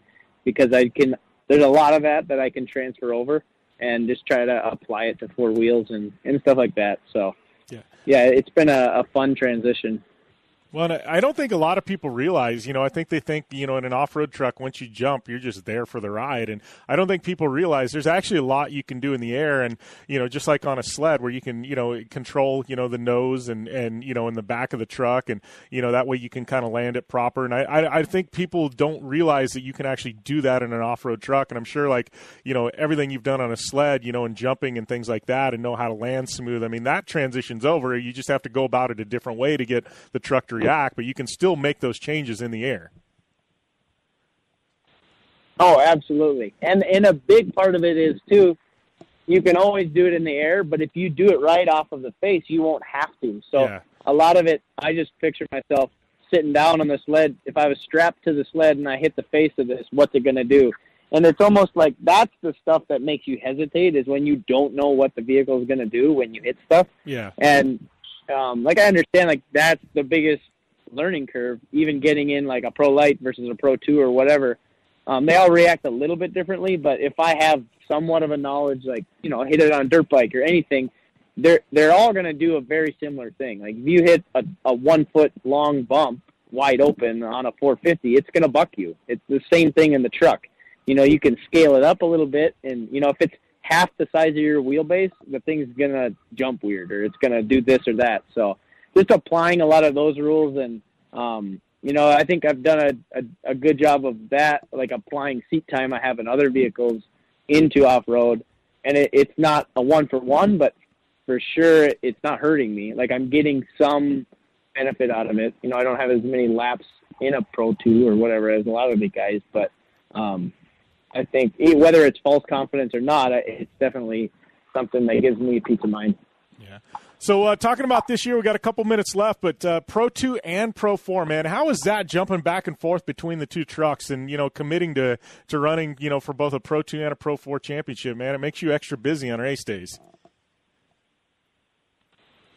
because I can. There's a lot of that that I can transfer over and just try to apply it to four wheels and and stuff like that. So Yeah. yeah, it's been a, a fun transition. Well, I don't think a lot of people realize, you know, I think they think, you know, in an off road truck, once you jump, you're just there for the ride. And I don't think people realize there's actually a lot you can do in the air. And, you know, just like on a sled where you can, you know, control, you know, the nose and, and, you know, in the back of the truck. And, you know, that way you can kind of land it proper. And I, I, I think people don't realize that you can actually do that in an off road truck. And I'm sure, like, you know, everything you've done on a sled, you know, and jumping and things like that and know how to land smooth. I mean, that transition's over. You just have to go about it a different way to get the truck to react, but you can still make those changes in the air. Oh, absolutely. And and a big part of it is too, you can always do it in the air, but if you do it right off of the face, you won't have to. So Yeah. a lot of it, I just picture myself sitting down on the sled. If I was strapped to the sled and I hit the face of this, what's it going to do? And it's almost like that's the stuff that makes you hesitate is when you don't know what the vehicle is going to do when you hit stuff. Yeah. And um, like I understand, like that's the biggest learning curve. Even getting in like a Pro Light versus a Pro Two or whatever, um, they all react a little bit differently. But if I have somewhat of a knowledge, like you know, hit it on a dirt bike or anything, they're they're all going to do a very similar thing. Like if you hit a, a one foot long bump wide open on a 450, it's going to buck you. It's the same thing in the truck you know, you can scale it up a little bit, and you know, if it's half the size of your wheelbase, the thing's gonna jump weird, or it's gonna do this or that. So, just applying a lot of those rules, and um, you know, I think I've done a, a, a good job of that, like applying seat time I have in other vehicles into off road, and it, it's not a one for one, but for sure it's not hurting me. Like I'm getting some benefit out of it. You know, I don't have as many laps in a Pro Two or whatever as a lot of the guys, but um, I think whether it's false confidence or not, it's definitely something that gives me peace of mind. Yeah. So uh, talking about this year, we got a couple minutes left, but uh, Pro Two and Pro Four, man, how is that jumping back and forth between the two trucks, and you know, committing to to running, you know, for both a Pro Two and a Pro Four championship, man? It makes you extra busy on race days.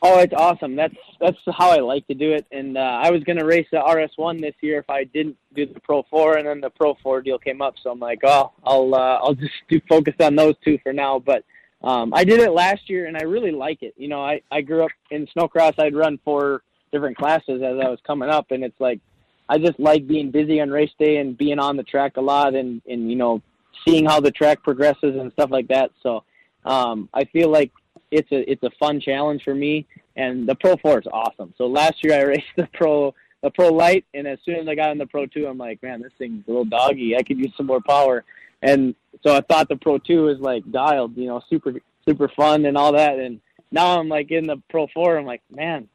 Oh, it's awesome. That's that's how I like to do it. And uh, I was going to race the RS1 this year if I didn't do the Pro 4, and then the Pro 4 deal came up. So I'm like, oh, I'll uh, I'll just do focus on those two for now. But um, I did it last year, and I really like it. You know, I I grew up in snowcross. I'd run four different classes as I was coming up, and it's like I just like being busy on race day and being on the track a lot, and and you know seeing how the track progresses and stuff like that. So um, I feel like it's a it's a fun challenge for me. And the Pro Four is awesome. So last year I raced the Pro the Pro Light, and as soon as I got in the Pro Two, I'm like, man, this thing's a little doggy. I could use some more power. And so I thought the Pro Two was like dialed, you know, super super fun and all that. And now I'm like in the Pro Four. I'm like, man,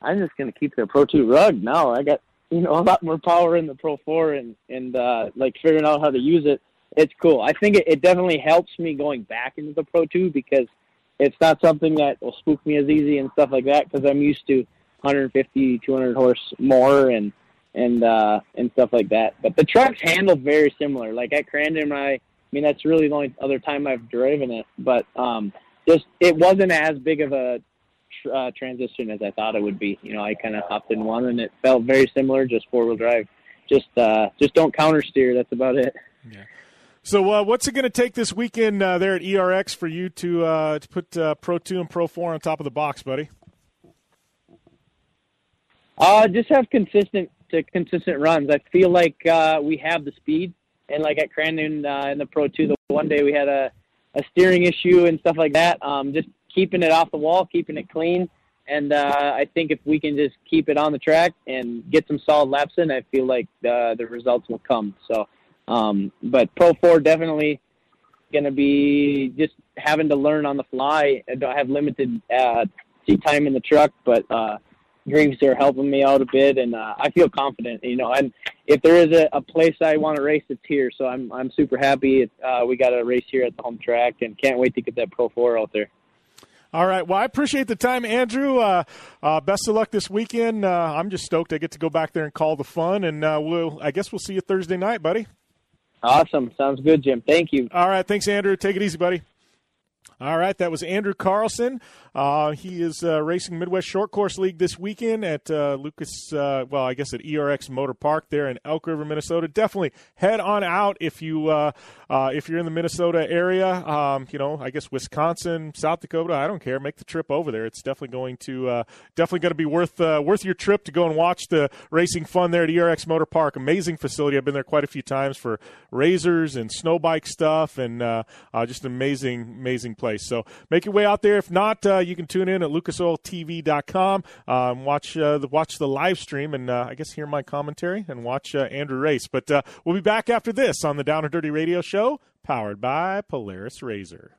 I'm just gonna keep the Pro Two rug. Now I got you know a lot more power in the Pro Four, and and uh, like figuring out how to use it. It's cool. I think it, it definitely helps me going back into the Pro Two because it's not something that will spook me as easy and stuff like that because I'm used to 150, 200 horse more and and uh, and stuff like that. But the trucks handle very similar. Like at Crandon, I, I mean that's really the only other time I've driven it. But um, just it wasn't as big of a tr- uh, transition as I thought it would be. You know, I kind of hopped in one and it felt very similar, just four wheel drive. Just uh, just don't counter steer. That's about it. Yeah. So, uh, what's it going to take this weekend uh, there at ERX for you to uh, to put uh, Pro Two and Pro Four on top of the box, buddy? Uh, just have consistent consistent runs. I feel like uh, we have the speed, and like at Crandon uh, in the Pro Two, the one day we had a, a steering issue and stuff like that. Um, just keeping it off the wall, keeping it clean, and uh, I think if we can just keep it on the track and get some solid laps in, I feel like uh, the results will come. So um, but Pro 4 definitely going to be just having to learn on the fly. I don't have limited uh, seat time in the truck, but uh, Greaves are helping me out a bit, and uh, I feel confident. You know, and if there is a, a place I want to race, it's here. So I'm I'm super happy. Uh, we got a race here at the home track, and can't wait to get that Pro 4 out there. All right. Well, I appreciate the time, Andrew. Uh, uh, best of luck this weekend. Uh, I'm just stoked I get to go back there and call the fun, and uh, we'll. I guess we'll see you Thursday night, buddy. Awesome. Sounds good, Jim. Thank you. All right. Thanks, Andrew. Take it easy, buddy. All right, that was Andrew Carlson. Uh, he is uh, racing Midwest Short Course League this weekend at uh, Lucas, uh, well, I guess at ERX Motor Park there in Elk River, Minnesota. Definitely head on out if you uh, uh, if you're in the Minnesota area. Um, you know, I guess Wisconsin, South Dakota. I don't care. Make the trip over there. It's definitely going to definitely going to be worth worth your trip to go and watch the racing fun there at ERX Motor Park. Amazing facility. I've been there quite a few times for razors and snow bike stuff, and just an amazing amazing place. So make your way out there. If not you can tune in at lucasoiltv.com um, watch uh, the watch the live stream and uh, I guess hear my commentary and watch uh, Andrew race. But uh, we'll be back after this on the Down and Dirty Radio Show, powered by Polaris Razor.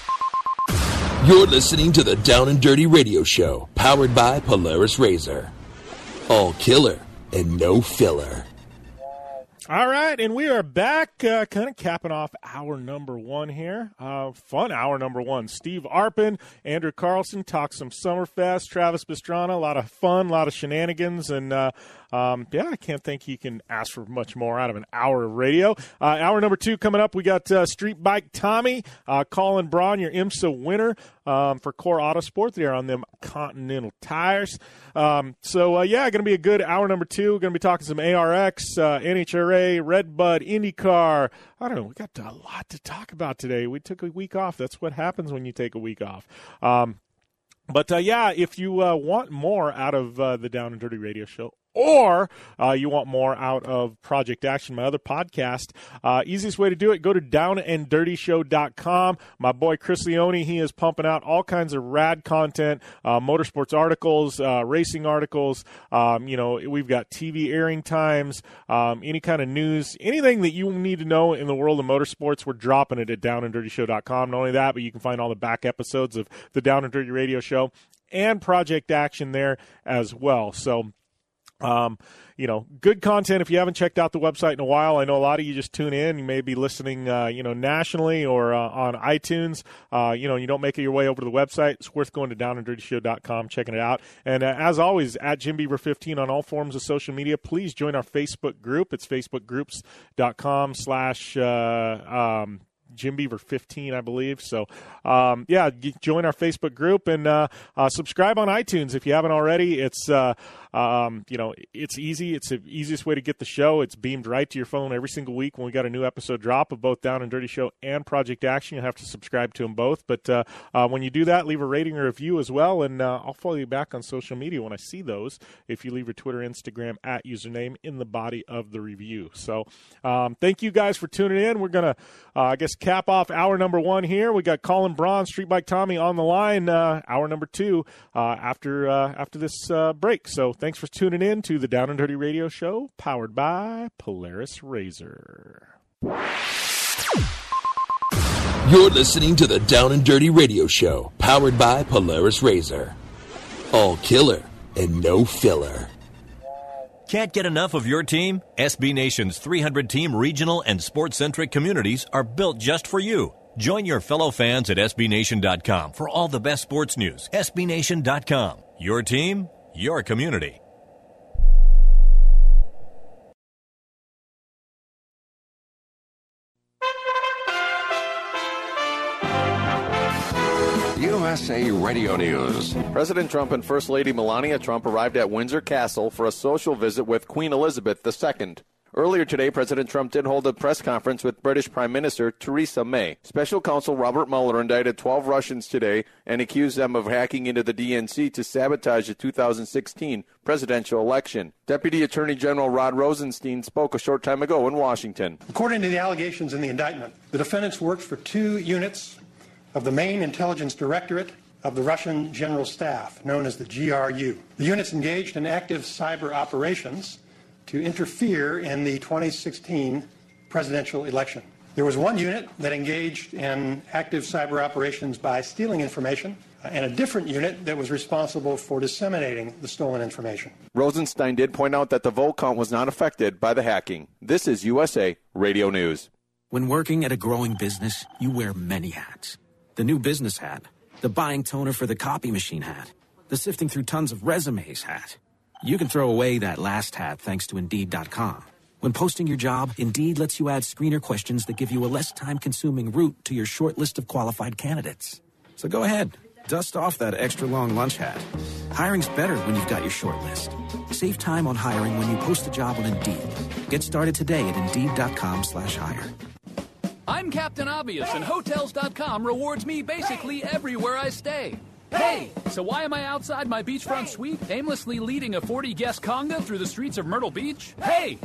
You're listening to the Down and Dirty Radio Show, powered by Polaris Razor. All killer and no filler. All right, and we are back, uh, kind of capping off hour number one here. Uh, fun hour number one. Steve Arpin, Andrew Carlson talk some Summerfest, Travis Pastrana, a lot of fun, a lot of shenanigans, and uh, um, yeah, I can't think you can ask for much more out of an hour of radio. Uh, hour number two coming up, we got uh, Street Bike Tommy, uh, Colin Braun, your IMSA winner um, for Core Autosport. They're on them Continental tires. Um, so uh, yeah, going to be a good hour number two. Going to be talking some ARX, uh, NHRA, Redbud, IndyCar. I don't know. We got a lot to talk about today. We took a week off. That's what happens when you take a week off. Um, but uh, yeah, if you uh, want more out of uh, the Down and Dirty Radio Show, or uh, you want more out of Project Action, my other podcast, uh, easiest way to do it, go to downanddirtyshow.com. My boy Chris Leone, he is pumping out all kinds of rad content, uh, motorsports articles, uh, racing articles. Um, you know, we've got TV airing times, um, any kind of news, anything that you need to know in the world of motorsports, we're dropping it at downanddirtyshow.com. Not only that, but you can find all the back episodes of the Down and Dirty Radio Show and Project Action there as well. So, um, you know, good content. If you haven't checked out the website in a while, I know a lot of you just tune in. You may be listening, uh, you know, nationally or uh, on iTunes. Uh, you know, you don't make it your way over to the website. It's worth going to downanddirtyshow.com, checking it out. And uh, as always, at Jim Beaver 15 on all forms of social media. Please join our Facebook group. It's facebookgroups.com slash uh, um, Jim Beaver 15, I believe. So, um, yeah, join our Facebook group and uh, uh, subscribe on iTunes if you haven't already. It's uh, um, you know, it's easy. It's the easiest way to get the show. It's beamed right to your phone every single week when we got a new episode drop of both Down and Dirty Show and Project Action. You'll have to subscribe to them both. But uh, uh, when you do that, leave a rating or review as well, and uh, I'll follow you back on social media when I see those. If you leave your Twitter, Instagram at username in the body of the review. So um, thank you guys for tuning in. We're gonna, uh, I guess, cap off hour number one here. We got Colin Braun, Street Bike Tommy on the line. Uh, hour number two uh, after after this break. So thanks for tuning in to the Down and Dirty Radio Show, powered by Polaris Razor. You're listening to the Down and Dirty Radio Show, powered by Polaris Razor. All killer and no filler. Can't get enough of your team? SB Nation's 300 team regional and sports centric communities are built just for you. Join your fellow fans at SBNation.com for all the best sports news. SBNation.com. Your team, your community. USA Radio News. President Trump and First Lady Melania Trump arrived at Windsor Castle for a social visit with Queen Elizabeth II. Earlier today, President Trump did hold a press conference with British Prime Minister Theresa May. Special counsel Robert Mueller indicted 12 Russians today and accused them of hacking into the DNC to sabotage the 2016 presidential election. Deputy Attorney General Rod Rosenstein spoke a short time ago in Washington. According to the allegations in the indictment, the defendants worked for two units of the main intelligence directorate of the Russian General Staff, known as the GRU. The units engaged in active cyber operations to interfere in the 2016 presidential election. There was one unit that engaged in active cyber operations by stealing information, uh, and a different unit that was responsible for disseminating the stolen information. Rosenstein did point out that the vote count was not affected by the hacking. This is USA Radio News. When working at a growing business, you wear many hats the new business hat, the buying toner for the copy machine hat, the sifting through tons of resumes hat. You can throw away that last hat thanks to Indeed.com. When posting your job, Indeed lets you add screener questions that give you a less time consuming route to your short list of qualified candidates. So go ahead, dust off that extra long lunch hat. Hiring's better when you've got your short list. Save time on hiring when you post a job on Indeed. Get started today at Indeed.com slash hire. I'm Captain Obvious, and Hotels.com rewards me basically everywhere I stay. Hey, so why am I outside my beachfront suite aimlessly leading a 40 guest conga through the streets of Myrtle Beach? Hey!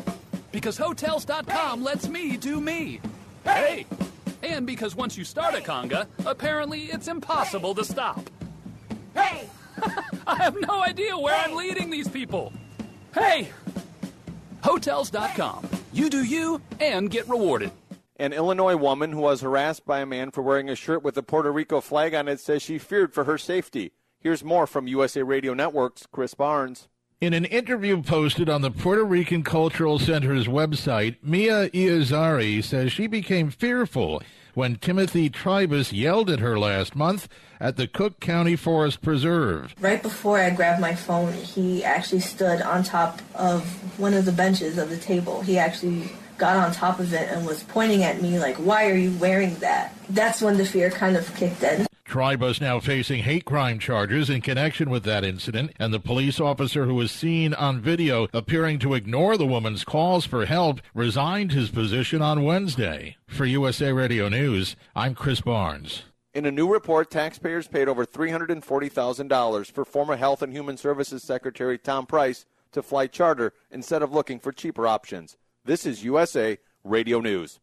Because Hotels.com lets me do me. Hey! And because once you start a conga, apparently it's impossible to stop. Hey! I have no idea where I'm leading these people. Hey! Hotels.com. You do you and get rewarded. An Illinois woman who was harassed by a man for wearing a shirt with a Puerto Rico flag on it says she feared for her safety. Here's more from USA Radio Network's Chris Barnes. In an interview posted on the Puerto Rican Cultural Center's website, Mia Irizarry says she became fearful when Timothy Trybus yelled at her last month at the Cook County Forest Preserve. Right before I grabbed my phone, he actually stood on top of one of the benches of the table. He actually got on top of it and was pointing at me like, why are you wearing that? That's when the fear kind of kicked in. Trybus now facing hate crime charges in connection with that incident, and the police officer who was seen on video appearing to ignore the woman's calls for help resigned his position on Wednesday. For USA Radio News, I'm Chris Barnes. In a new report, taxpayers paid over $340,000 for former Health and Human Services Secretary Tom Price to fly charter instead of looking for cheaper options. This is USA Radio News.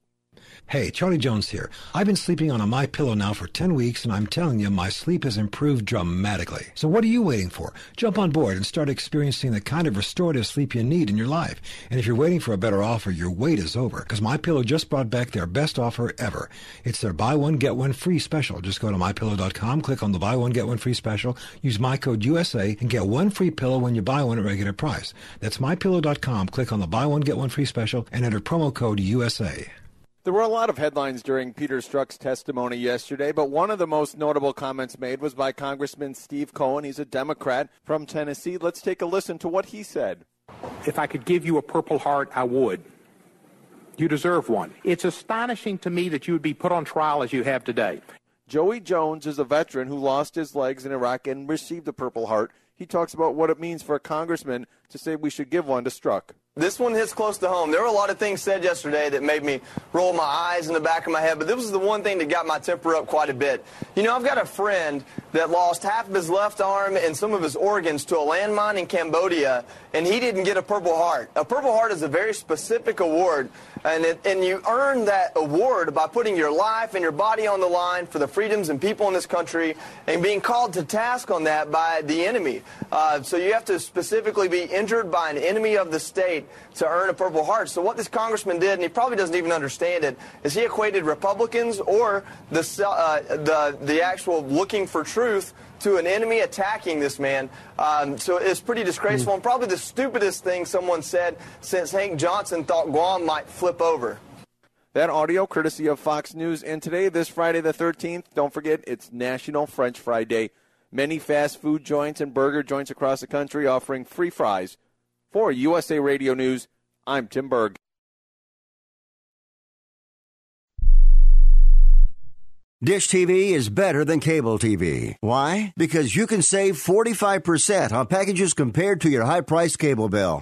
Hey, Charlie Jones here. I've been sleeping on a My Pillow now for 10 weeks and I'm telling you my sleep has improved dramatically. So what are you waiting for? Jump on board and start experiencing the kind of restorative sleep you need in your life. And if you're waiting for a better offer, your wait is over because My Pillow just brought back their best offer ever. It's their buy one get one free special. Just go to mypillow.com, click on the buy one get one free special, use my code USA and get one free pillow when you buy one at regular price. That's mypillow.com, click on the buy one get one free special and enter promo code USA. There were a lot of headlines during Peter Strzok's testimony yesterday, but one of the most notable comments made was by Congressman Steve Cohen. He's a Democrat from Tennessee. Let's take a listen to what he said. If I could give you a Purple Heart, I would. You deserve one. It's astonishing to me that you would be put on trial as you have today. Joey Jones is a veteran who lost his legs in Iraq and received the Purple Heart. he talks about what it means for a congressman to say we should give one to Strzok. This one hits close to home. There were a lot of things said yesterday that made me roll my eyes in the back of my head, but this was the one thing that got my temper up quite a bit. You know, I've got a friend that lost half of his left arm and some of his organs to a landmine in Cambodia, and he didn't get a Purple Heart. A Purple Heart is a very specific award, and, it, and you earn that award by putting your life and your body on the line for the freedoms and people in this country and being called to task on that by the enemy. Uh, so you have to specifically be injured by an enemy of the state to earn a Purple Heart. So what this congressman did, and he probably doesn't even understand it, is he equated Republicans or the uh, the the actual looking for truth to an enemy attacking this man. Um, so it's pretty disgraceful and probably the stupidest thing someone said since Hank Johnson thought Guam might flip over. That audio courtesy of Fox News. And today, this Friday the 13th, don't forget, it's National French Fry Day. Many fast food joints and burger joints across the country offering free fries for USA Radio News, I'm Tim Berg. Dish TV is better than cable TV. Why? Because you can save 45% on packages compared to your high priced cable bill.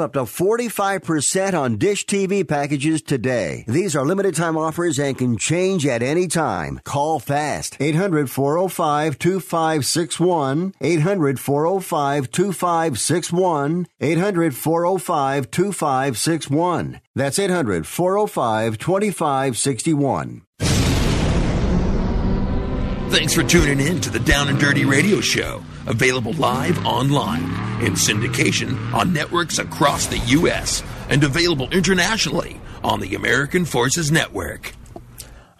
up to 45% on Dish TV packages today. These are limited time offers and can change at any time. Call fast. 800 405 2561. 800 405 2561. 800 405 2561. That's 800 405 2561. Thanks for tuning in to the Down and Dirty Radio Show, available live online in syndication on networks across the U.S. and available internationally on the American Forces Network.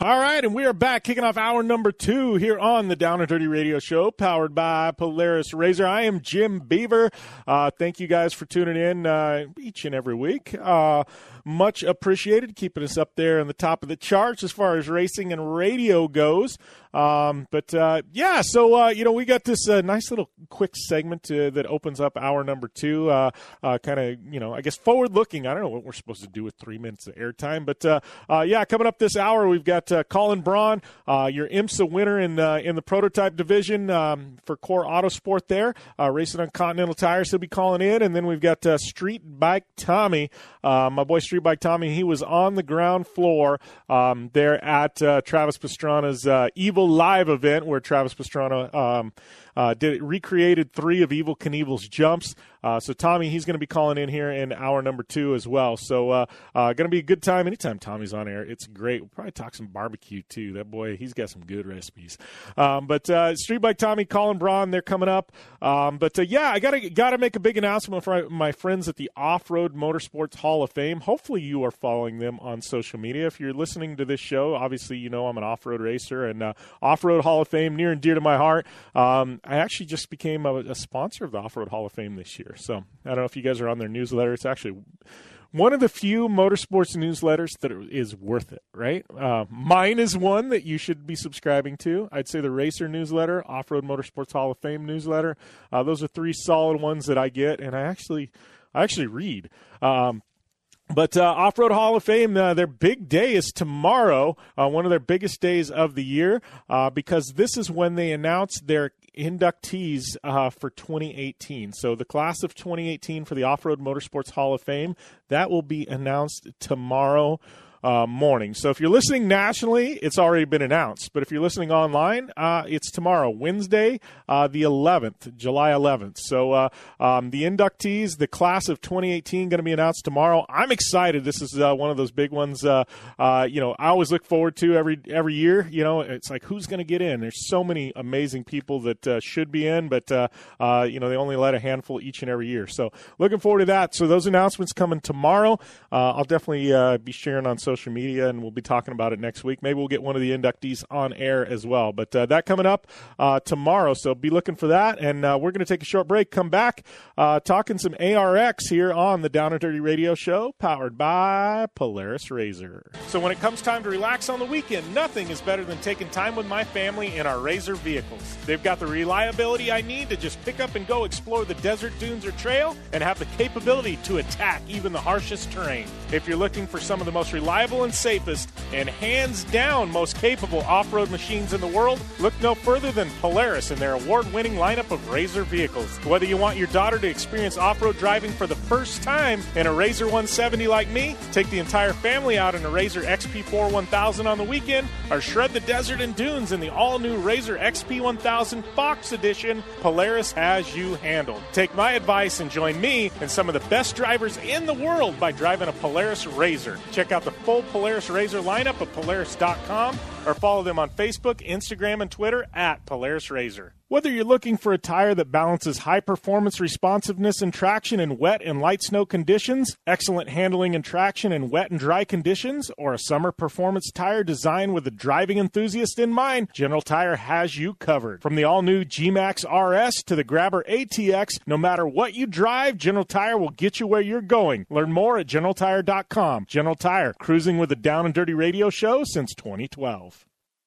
All right, and we are back kicking off hour number two here on the Down and Dirty Radio Show, powered by Polaris Razor. I am Jim Beaver. Uh, thank you guys for tuning in uh, each and every week. Uh, much appreciated, keeping us up there on the top of the charts as far as racing and radio goes. Um, but uh, yeah, so uh, you know we got this uh, nice little quick segment to, that opens up hour number two. Uh, uh, kind of you know I guess forward looking. I don't know what we're supposed to do with three minutes of airtime, but uh, yeah, coming up this hour we've got Colin Braun, your IMSA winner in in the prototype division um, for Core Autosport there, racing on Continental tires. He'll be calling in, and then we've got Street Bike Tommy, my boy Street Bike Tommy. He was on the ground floor um, there at Travis Pastrana's Evel live event where Travis Pastrana um, uh, did recreated three of Evel Knievel's jumps. Uh, so Tommy, he's going to be calling in here in hour number two as well. So uh, uh, going to be a good time. Anytime Tommy's on air, it's great. We'll probably talk some barbecue too. That boy, he's got some good recipes. Um, but uh, Street Bike Tommy, Colin Braun, they're coming up. Um, but uh, yeah, I gotta gotta make a big announcement for my friends at the Off Road Motorsports Hall of Fame. Hopefully, you are following them on social media. If you're listening to this show, obviously you know I'm an off road racer and Off Road Hall of Fame near and dear to my heart. Um, I actually just became a, a sponsor of the Off Road Hall of Fame this year. So I don't know if you guys are on their newsletter. It's actually one of the few motorsports newsletters that is worth it, right? Uh, mine is one that you should be subscribing to. I'd say the Racer newsletter, Off Road Motorsports Hall of Fame newsletter. Uh, those are three solid ones that I get, and I actually, I actually read. Um, but uh, Off Road Hall of Fame, uh, their big day is tomorrow, uh, one of their biggest days of the year, uh, because this is when they announce their inductees uh, for 2018. So the class of 2018 for the Off Road Motorsports Hall of Fame that will be announced tomorrow uh, morning. So if you're listening nationally, it's already been announced. But if you're listening online, uh, it's tomorrow, Wednesday, uh, the 11th, July 11th. So uh, um, the inductees, the class of 2018, going to be announced tomorrow. I'm excited. This is uh, one of those big ones. Uh, you know, I always look forward to every every year. You know, it's like who's going to get in. There's so many amazing people that should be in, but you know they only let a handful each and every year. So looking forward to that. So those announcements coming tomorrow. I'll definitely be sharing on social social media, and we'll be talking about it next week. Maybe we'll get one of the inductees on air as well. But uh, that coming up uh, tomorrow, so be looking for that. And uh, we're going to take a short break, come back, uh, talking some ARX here on the Down and Dirty Radio Show, powered by Polaris Razor. So when it comes time to relax on the weekend, nothing is better than taking time with my family in our Razor vehicles. They've got the reliability I need to just pick up and go explore the desert dunes or trail, and have the capability to attack even the harshest terrain. If you're looking for some of the most reliable and safest, and hands down most capable off road machines in the world, look no further than Polaris and their award winning lineup of Razor vehicles. Whether you want your daughter to experience off road driving for the first time in a Razor 170 like me, take the entire family out in a Razor XP4 1000 on the weekend, or shred the desert and dunes in the all new Razor XP 1000 Fox Edition, Polaris has you handled. Take my advice and join me and some of the best drivers in the world by driving a Polaris Razor. Check out the full Polaris Razor lineup at Polaris.com or follow them on Facebook, Instagram, and Twitter at Polaris Razor. Whether you're looking for a tire that balances high performance responsiveness and traction in wet and light snow conditions, excellent handling and traction in wet and dry conditions, or a summer performance tire designed with a driving enthusiast in mind, General Tire has you covered. From the all new G Max RS to the Grabber ATX, no matter what you drive, General Tire will get you where you're going. Learn more at GeneralTire.com. General Tire, cruising with the Down and Dirty Radio Show since 2012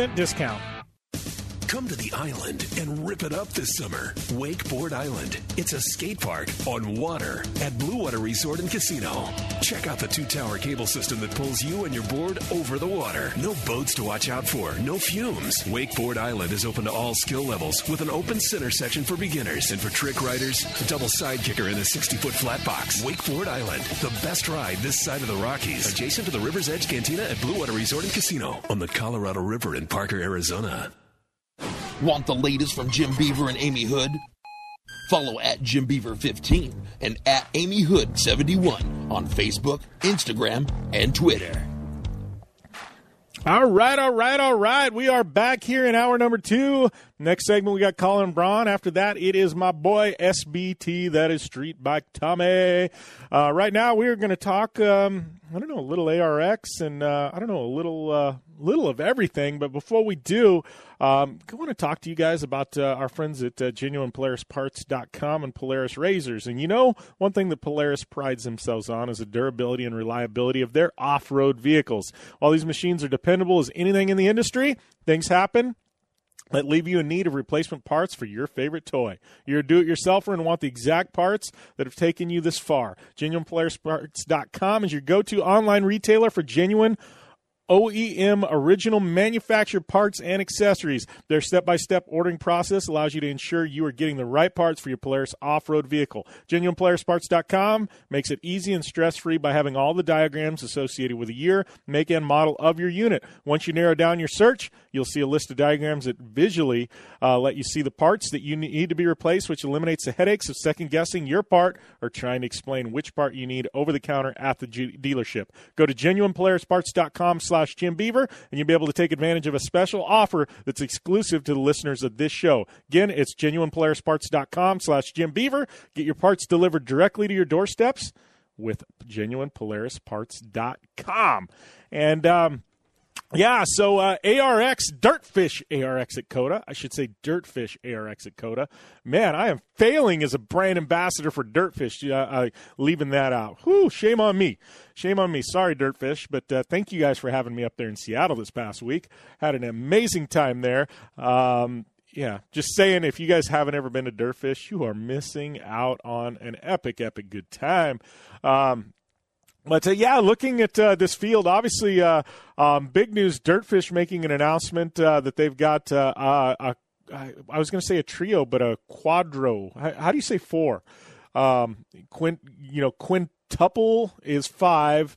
50% discount. Come to the island and rip it up this summer. Wakeboard Island. It's a skate park on water at Blue Water Resort and Casino. Check out the two tower cable system that pulls you and your board over the water. No boats to watch out for, no fumes. Wakeboard Island is open to all skill levels with an open center section for beginners and for trick riders, a double side kicker in a 60 foot flat box. Wakeboard Island, the best ride this side of the Rockies, adjacent to the River's Edge Cantina at Blue Water Resort and Casino on the Colorado River in Parker, Arizona. Want the latest from Jim Beaver and Amy Hood? Follow at Jim Beaver 15 and at Amy Hood 71 on Facebook, Instagram, and Twitter. All right, all right, all right. We are back here in hour number two. Next segment, we got Colin Braun. After that, it is my boy SBT. That is Street Bike Tommy. Uh, right now, we are going to talk. Um, I don't know, a little ARX and uh, I don't know, a little uh, little of everything. But before we do, um, I want to talk to you guys about uh, our friends at uh, GenuinePolarisParts.com and Polaris Razors. And you know, one thing that Polaris prides themselves on is the durability and reliability of their off-road vehicles. While these machines are dependable as anything in the industry, things happen that leave you in need of replacement parts for your favorite toy. You're a do-it-yourselfer and want the exact parts that have taken you this far. GenuinePolarisParts.com is your go-to online retailer for genuine OEM original manufactured parts and accessories. Their step by step ordering process allows you to ensure you are getting the right parts for your Polaris off road vehicle. GenuinePolarisParts.com makes it easy and stress free by having all the diagrams associated with the year, make, and model of your unit. Once you narrow down your search, you'll see a list of diagrams that visually uh, let you see the parts that you need to be replaced, which eliminates the headaches of second guessing your part or trying to explain which part you need over the counter at the G- dealership. Go to GenuinePolarisParts.com slash slash Jim Beaver, and you'll be able to take advantage of a special offer that's exclusive to the listeners of this show. Again, it's genuinepolarisparts.com slash Jim Beaver. Get your parts delivered directly to your doorsteps with genuinepolarisparts.com. And um, Yeah, so uh, ARX, Dirtfish ARX at COTA. I should say Dirtfish ARX at COTA. Man, I am failing as a brand ambassador for Dirtfish, uh, uh, leaving that out. Whew, shame on me. Shame on me. Sorry, Dirtfish, but uh, thank you guys for having me up there in Seattle this past week. Had an amazing time there. Um, yeah, just saying, if you guys haven't ever been to Dirtfish, you are missing out on an epic, epic good time. Um, but uh, yeah, looking at uh, this field, obviously, uh, um, big news. Dirtfish making an announcement uh, that they've got uh, a, I was going to say a trio, but a quadro. How, how do you say four? Um, quint, you know, quintuple is five.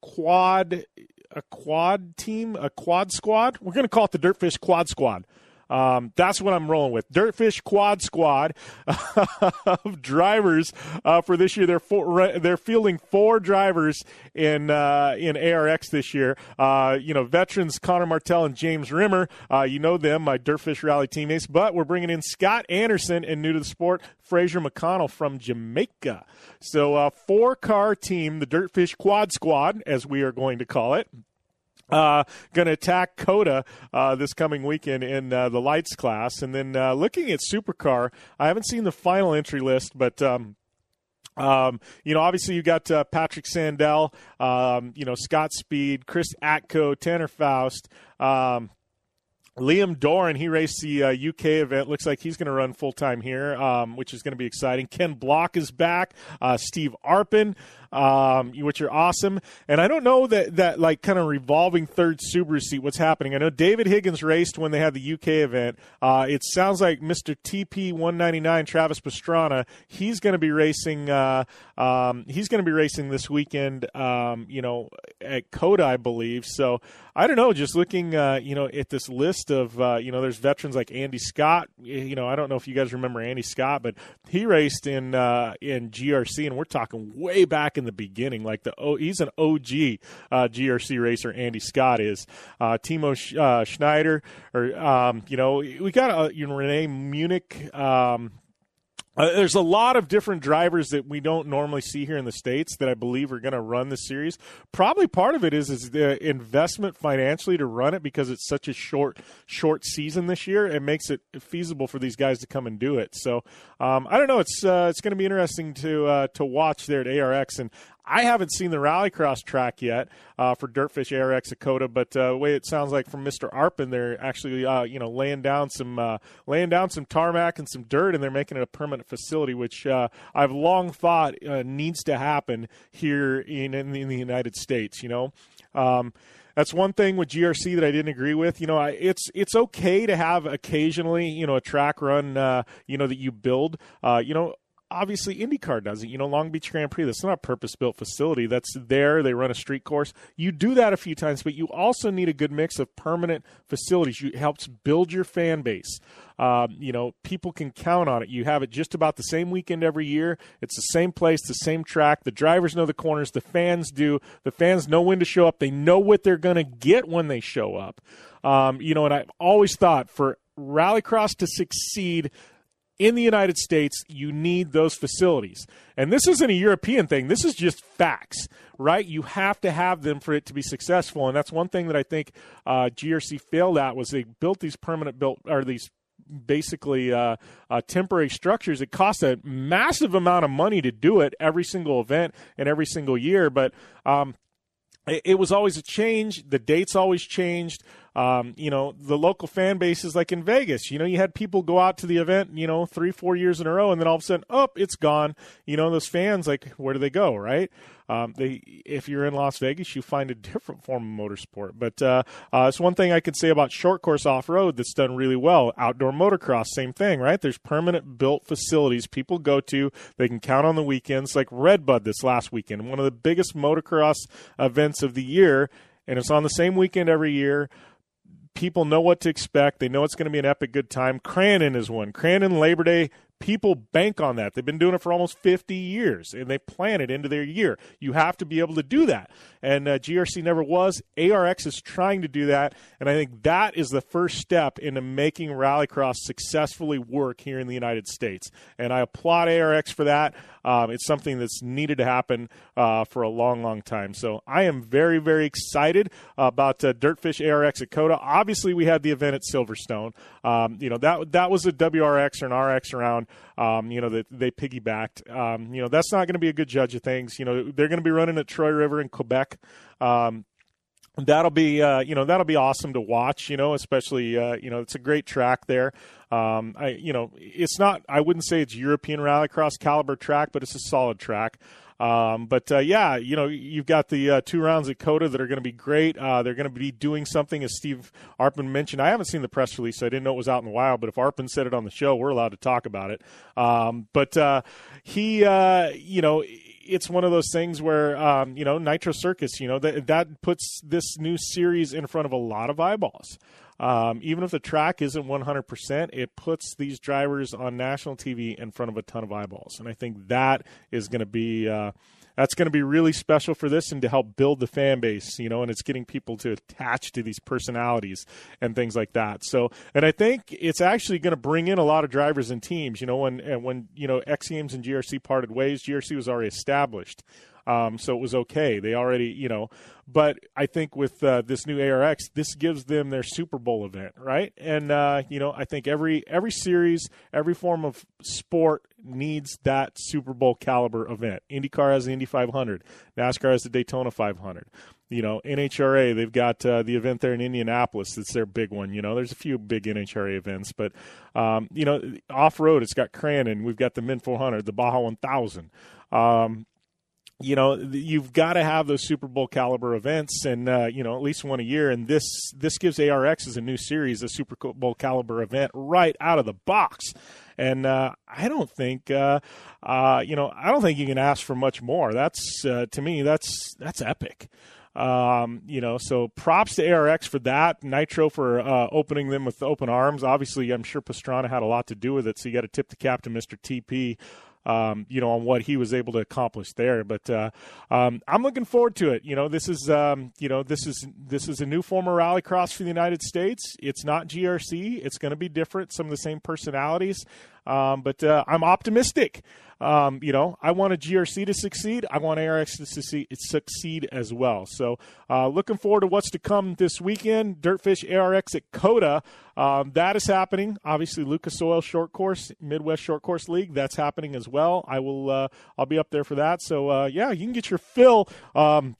Quad, a quad team, a quad squad. We're going to call it the Dirtfish Quad Squad. Um, that's what I'm rolling with. Dirtfish Quad Squad of drivers uh, for this year. They're four, they're fielding four drivers in uh, in ARX this year. Uh, you know, veterans Connor Martell and James Rimmer. Uh, you know them, my Dirtfish Rally teammates. But we're bringing in Scott Anderson and new to the sport, Fraser McConnell from Jamaica. So, uh, four car team, the Dirtfish Quad Squad, as we are going to call it. Uh, going to attack COTA uh, this coming weekend in uh, the lights class. And then uh, looking at Supercar, I haven't seen the final entry list, but. Um, um, you know, obviously you got uh, Patrik Sandell, um, you know, Scott Speed, Chris Atco, Tanner Foust, um, Liam Doran, he raced the uh, UK event. Looks like he's going to run full time here, um, which is going to be exciting. Ken Block is back. Uh, Steve Arpin, um, which are awesome. And I don't know that that like kind of revolving third Subaru seat. What's happening? I know David Higgins raced when they had the UK event. Uh, it sounds like Mr. TP 199 Travis Pastrana. He's going to be racing. Uh, um, he's going to be racing this weekend. Um, you know, at COTA, I believe. So I don't know. Just looking, uh, you know, at this list of, uh, you know, there's veterans like Andy Scott. You know, I don't know if you guys remember Andy Scott, but he raced in uh, in GRC, and we're talking way back in the beginning. Like the oh, he's an OG uh, GRC racer. Andy Scott is uh, Timo uh, Scheider, or um, you know, we got uh, you know René Münnich. Um, uh, there's a lot of different drivers that we don't normally see here in the states that I believe are going to run the series. Probably part of it is is the investment financially to run it because it's such a short short season this year. It makes it feasible for these guys to come and do it. So um, I don't know. It's uh, it's going to be interesting to uh, to watch there at ARX, and I haven't seen the rallycross track yet uh, for Dirtfish Air COTA, but uh, the way it sounds like from Mr. Arpin, they're actually uh, you know laying down some uh, laying down some tarmac and some dirt, and they're making it a permanent facility, which uh, I've long thought uh, needs to happen here in, in, in the United States. You know. Um, that's one thing with GRC that I didn't agree with. You know, I, it's it's okay to have occasionally, you know, a track run, uh, you know, that you build. Uh, you know, obviously IndyCar does it. You know, Long Beach Grand Prix, that's not a purpose built facility. That's there. They run a street course. You do that a few times, but you also need a good mix of permanent facilities. You, it helps build your fan base. Um, you know, people can count on it. You have it just about the same weekend every year. It's the same place, the same track. The drivers know the corners. The fans do. The fans know when to show up. They know what they're going to get when they show up. Um, you know, and I've always thought for rallycross to succeed, in the United States, you need those facilities. And this isn't a European thing. This is just facts, right? You have to have them for it to be successful. And that's one thing that I think uh, GRC failed at was they built these permanent built or these basically uh, uh, temporary structures. It costs a massive amount of money to do it every single event and every single year. But um, it, it was always a change. The dates always changed. Um, you know, the local fan base is like in Vegas. You know, you had people go out to the event, you know, three, four years in a row, and then all of a sudden, oh, it's gone. You know, those fans, like, where do they go, right? Um, they, if you're in Las Vegas, you find a different form of motorsport. But uh, uh, it's one thing I could say about short course off road that's done really well. Outdoor motocross, same thing, right? There's permanent built facilities people go to. They can count on the weekends, like Redbud this last weekend, one of the biggest motocross events of the year, and it's on the same weekend every year people know what to expect. They know it's going to be an epic good time. Crandon is one. Crandon Labor Day people bank on that. They've been doing it for almost 50 years, and they plan it into their year. You have to be able to do that, and uh, GRC never was. ARX is trying to do that, and I think that is the first step into making Rallycross successfully work here in the United States. And I applaud ARX for that. Um, it's something that's needed to happen uh, for a long, long time. So I am very, very excited about uh, Dirtfish ARX at COTA. Obviously, we had the event at Silverstone. Um, you know that that was a WRX or an RX around. Um, you know that they piggybacked. Um, you know that's not going to be a good judge of things. You know they're going to be running at Troy River in Quebec. Um, that'll be uh, you know that'll be awesome to watch you know especially uh, you know it's a great track there um, I you know it's not I wouldn't say it's European rallycross caliber track but it's a solid track um, but uh, yeah, you know, you've got the uh, two rounds at COTA that are going to be great. Uh, they're going to be doing something, as Steve Arpin mentioned. I haven't seen the press release, so I didn't know it was out in the wild. But if Arpin said it on the show, we're allowed to talk about it. Um, but uh, he, uh, you know, it's one of those things where um, you know Nitro Circus, you know that that puts this new series in front of a lot of eyeballs. Um, even if the track isn't 100%, it puts these drivers on national TV in front of a ton of eyeballs, and I think that is going to be. Uh, that's going to be really special for this and to help build the fan base, you know, and it's getting people to attach to these personalities and things like that. So, and I think it's actually going to bring in a lot of drivers and teams, you know, when, and when, you know, X Games and GRC parted ways, GRC was already established. Um, so it was okay. They already, you know, but I think with uh, this new ARX, this gives them their Super Bowl event, right? And uh, you know, I think every every series, every form of sport needs that Super Bowl caliber event. IndyCar has the Indy 500, NASCAR has the Daytona 500. You know, NHRA, they've got uh, the event there in Indianapolis. It's their big one. You know, there's a few big NHRA events, but um, you know, off road, it's got Crandon. We've got the Mint 400, the Baja 1000. Um, you know you've got to have those Super Bowl caliber events, and uh, you know at least one a year. And this this gives ARX as a new series a Super Bowl caliber event right out of the box. And uh, I don't think uh, uh you know I don't think you can ask for much more. That's uh, to me that's that's epic. Um, you know, so props to ARX for that. Nitro for uh, opening them with open arms. Obviously, I'm sure Pastrana had a lot to do with it. So you got to tip the cap to Mr. TP um, you know, on what he was able to accomplish there. But uh, um, I'm looking forward to it. You know, this is um, you know this is this is a new form of rallycross for the United States. It's not GRC. It's going to be different. Some of the same personalities, um, but uh, I'm optimistic. Um, you know, I want a GRC to succeed. I want ARX to succeed, as well. So, uh, looking forward to what's to come this weekend. Dirtfish ARX at COTA. Um, that is happening. Obviously, Lucas Oil Short Course, Midwest Short Course League. That's happening as well. I will. Uh, I'll be up there for that. So, uh, yeah, you can get your fill. Um,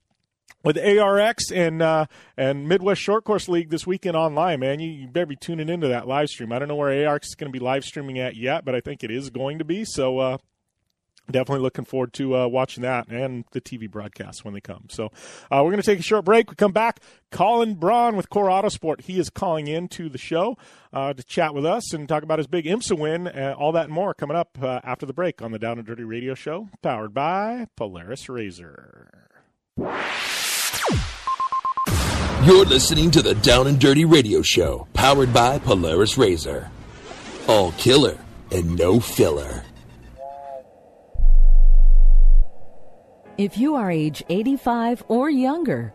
with ARX and uh, and Midwest Short Course League this weekend online, man. You, you, better be tuning into that live stream. I don't know where ARX is going to be live streaming at yet, but I think it is going to be. So uh, definitely looking forward to uh, watching that and the TV broadcasts when they come. So uh, we're going to take a short break. We come back. Colin Braun with Core Autosport. He is calling in to the show uh, to chat with us and talk about his big IMSA win. Uh, all that and more coming up uh, after the break on the Down and Dirty Radio Show, powered by Polaris Razor. You're listening to the Down and Dirty Radio Show, powered by Polaris Razor. All killer and no filler. If you are age 85 or younger,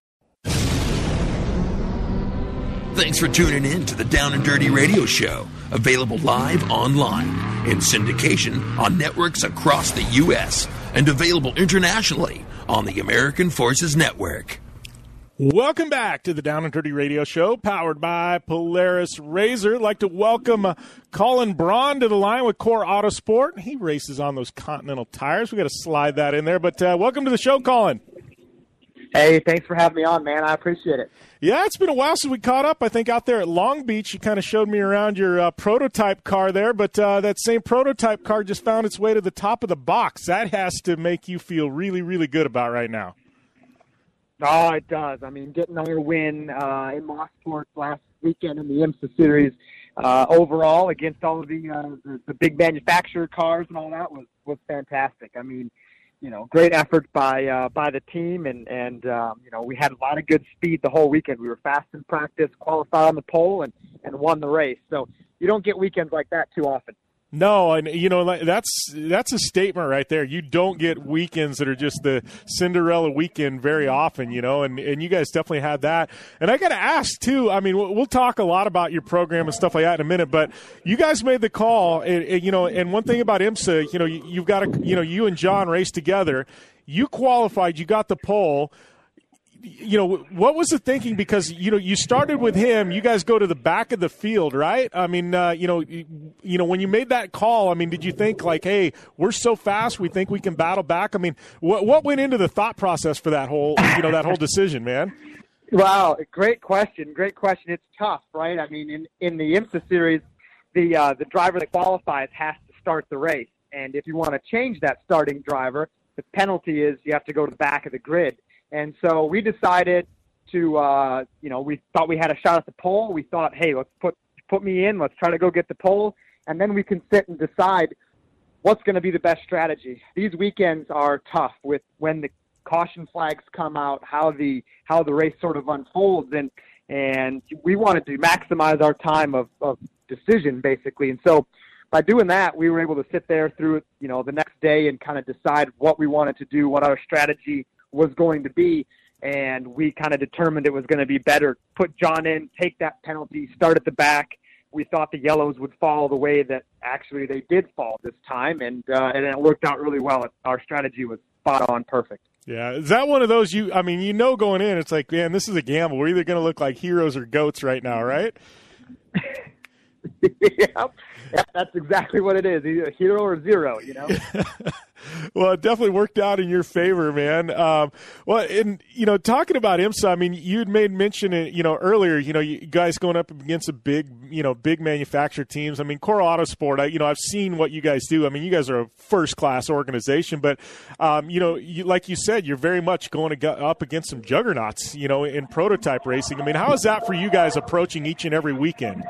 Thanks for tuning in to the Down and Dirty Radio Show, available live online in syndication on networks across the U.S. and available internationally on the American Forces Network. Welcome back to the Down and Dirty Radio Show, powered by Polaris Razor. I'd like to welcome uh, Colin Braun to the line with Core Autosport. He races on those Continental tires. We got to slide that in there, but uh, welcome to the show, Colin. Hey, thanks for having me on, man. I appreciate it. Yeah, it's been a while since we caught up. I think out there at Long Beach, you kind of showed me around your uh, prototype car there, but uh, that same prototype car just found its way to the top of the box. That has to make you feel really, really good about right now. Oh, it does. I mean, getting another win uh, in Mosport last weekend in the IMSA series uh, overall against all of the, uh, the the big manufacturer cars and all that was was fantastic. I mean, you know, great effort by uh, by the team, and and um, you know we had a lot of good speed the whole weekend. We were fast in practice, qualified on the pole, and and won the race. So you don't get weekends like that too often. No, and you know that's that's a statement right there. You don't get weekends that are just the Cinderella weekend very often, you know, and and you guys definitely had that. And I got to ask too. I mean, we'll, talk a lot about your program and stuff like that in a minute, but you guys made the call, and, and you know, and one thing about IMSA, you know, you, you've got to, you know, you and John raced together. You qualified, you got the pole you know, what was the thinking? Because you know, you started with him. You guys go to the back of the field, right? I mean, uh, you know, you, you, know, when you made that call, I mean, did you think like, hey, we're so fast, we think we can battle back? I mean, what what went into the thought process for that whole, you know, that whole decision, man? Wow, great question. Great question. It's tough, right? I mean, in in the IMSA series, the uh, the driver that qualifies has to start the race, and if you want to change that starting driver, the penalty is you have to go to the back of the grid. And so we decided to, uh, you know, we thought we had a shot at the pole. We thought, hey, let's put put me in. Let's try to go get the pole, and then we can sit and decide what's going to be the best strategy. These weekends are tough with when the caution flags come out, how the how the race sort of unfolds, and and we wanted to maximize our time of, of decision basically. And so by doing that, we were able to sit there through you know the next day and kind of decide what we wanted to do, what our strategy was going to be. And we kind of determined it was going to be better. Put John in, take that penalty, start at the back. We thought the yellows would fall the way that actually they did fall this time, and uh, and it worked out really well. Our strategy was spot on, perfect. Yeah, is that one of those you? I mean, you know, going in, it's like, man, this is a gamble. We're either going to look like heroes or goats right now, right? yep. Yep, that's exactly what it is. Either a hero or zero, you know. well, it definitely worked out in your favor, man. Um, well, and you know, talking about IMSA, I mean, you had made mention, you know, earlier, you know, you guys going up against a big, you know, big manufacturer teams. I mean, Core Autosport, I, you know, I've seen what you guys do. I mean, you guys are a first class organization, but, um, you know, you, like you said, you're very much going go, up against some juggernauts, you know, in prototype racing. I mean, how is that for you guys approaching each and every weekend?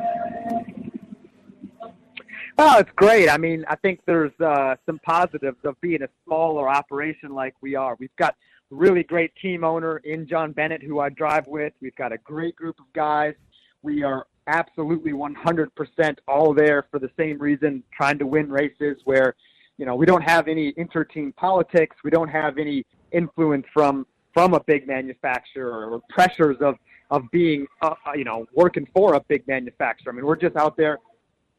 Oh, it's great. I mean, I think there's uh, some positives of being a smaller operation like we are. We've got really great team owner in John Bennett, who I drive with. We've got a great group of guys. We are absolutely 100% all there for the same reason, trying to win races where, you know, we don't have any inter-team politics. We don't have any influence from from a big manufacturer or pressures of of being, uh, you know, working for a big manufacturer. I mean, we're just out there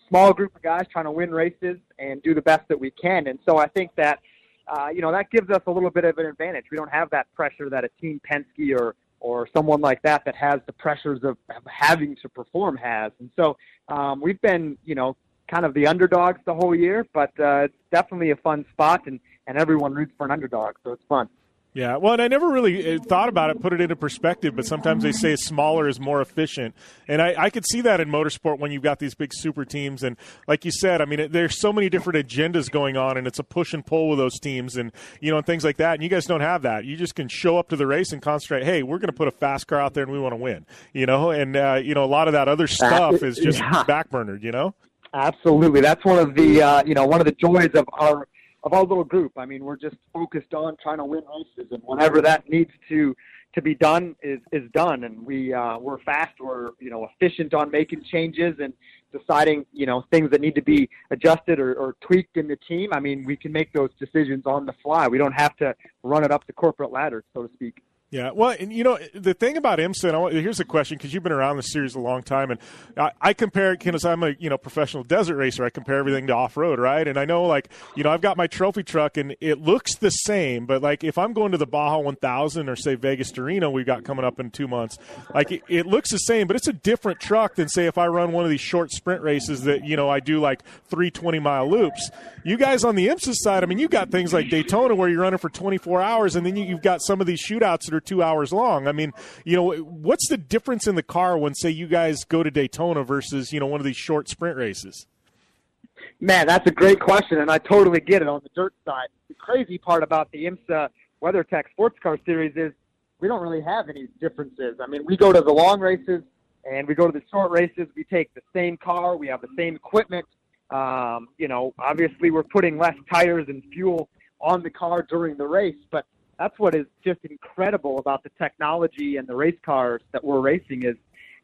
small group of guys trying to win races and do the best that we can. And so I think that, uh, you know, that gives us a little bit of an advantage. We don't have that pressure that a Team Penske or or someone like that that has the pressures of having to perform has. And so um, we've been, you know, kind of the underdogs the whole year, but uh, it's definitely a fun spot, and and everyone roots for an underdog, so it's fun. Yeah, well, and I never really uh, thought about it, put it into perspective, but sometimes they say smaller is more efficient. And I, I could see that in motorsport when you've got these big super teams. And like you said, I mean, it, there's so many different agendas going on, and it's a push and pull with those teams and, you know, and things like that. And you guys don't have that. You just can show up to the race and concentrate, hey, we're going to put a fast car out there and we want to win, you know? And, uh, you know, a lot of that other stuff is just yeah. backburnered, you know? Absolutely. That's one of the, uh, you know, one of the joys of our of our little group. I mean, we're just focused on trying to win races, and whenever that needs to to be done is is done. And we uh, we're fast, we're you know efficient on making changes and deciding you know things that need to be adjusted or, or tweaked in the team. I mean, we can make those decisions on the fly. We don't have to run it up the corporate ladder, so to speak. Yeah, well, and you know the thing about IMSA. here's a question because you've been around the series a long time, and I, I compare because I'm a you know professional desert racer. I compare everything to off road, right? And I know like you know I've got my trophy truck, and it looks the same, but like if I'm going to the Baja 1000 or say Vegas to Reno, we've got coming up in two months, like it, it looks the same, but it's a different truck than say if I run one of these short sprint races that you know I do like three 20 mile loops. You guys on the IMSA side, I mean, you've got things like Daytona where you're running for 24 hours, and then you, you've got some of these shootouts that are two hours long. I mean, you know, what's the difference in the car when, say, you guys go to Daytona versus, you know, one of these short sprint races? Man, that's a great question, and I totally get it on the dirt side. The crazy part about the IMSA WeatherTech Sports Car Series is we don't really have any differences. I mean, we go to the long races and we go to the short races. We take the same car, we have the same equipment. Um, you know, obviously we're putting less tires and fuel on the car during the race, but that's what is just incredible about the technology and the race cars that we're racing is,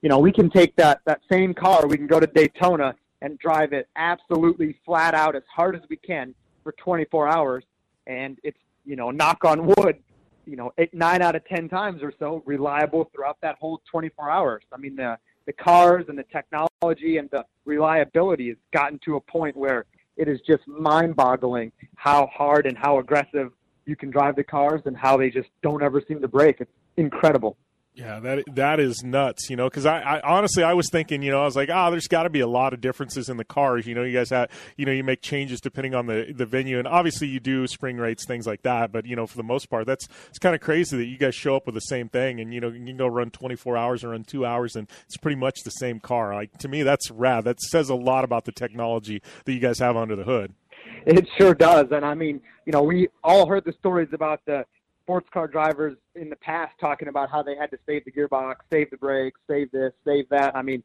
you know, we can take that that same car, we can go to Daytona and drive it absolutely flat out as hard as we can for 24 hours, and it's you know, knock on wood, you know, eight, nine out of ten times or so reliable throughout that whole 24 hours. I mean, the the cars and the technology and the reliability has gotten to a point where it is just mind-boggling how hard and how aggressive you can drive the cars and how they just don't ever seem to break. It's incredible. Yeah, that that is nuts, you know. Because I, I, honestly, I was thinking, you know, I was like, ah, oh, there's got to be a lot of differences in the cars. You know, you guys have, you know, you make changes depending on the the venue, and obviously you do spring rates, things like that. But you know, for the most part, that's it's kind of crazy that you guys show up with the same thing, and you know, you can go run 24 hours or run two hours, and it's pretty much the same car. Like to me, that's rad. That says a lot about the technology that you guys have under the hood. It sure does, and I mean, you know, we all heard the stories about the sports car drivers in the past talking about how they had to save the gearbox, save the brakes, save this, save that. I mean,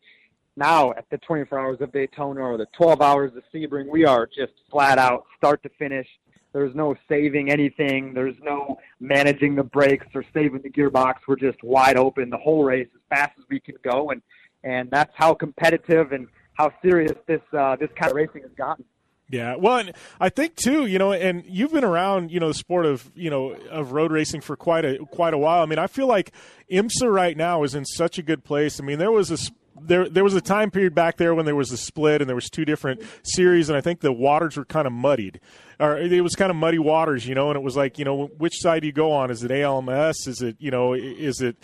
now at the 24 hours of Daytona or the 12 hours of Sebring, we are just flat out start to finish. There's no saving anything. There's no managing the brakes or saving the gearbox. We're just wide open the whole race as fast as we can go, and and that's how competitive and how serious this uh, this kind of racing has gotten. Yeah, well, and I think too, you know, and you've been around, you know, the sport of, you know, of road racing for quite a quite a while. I mean, I feel like IMSA right now is in such a good place. I mean, there was a there there was a time period back there when there was a split and there was two different series, and I think the waters were kind of muddied, or it was kind of muddy waters, you know, and it was like, you know, which side do you go on? Is it ALMS? Is it, you know, is it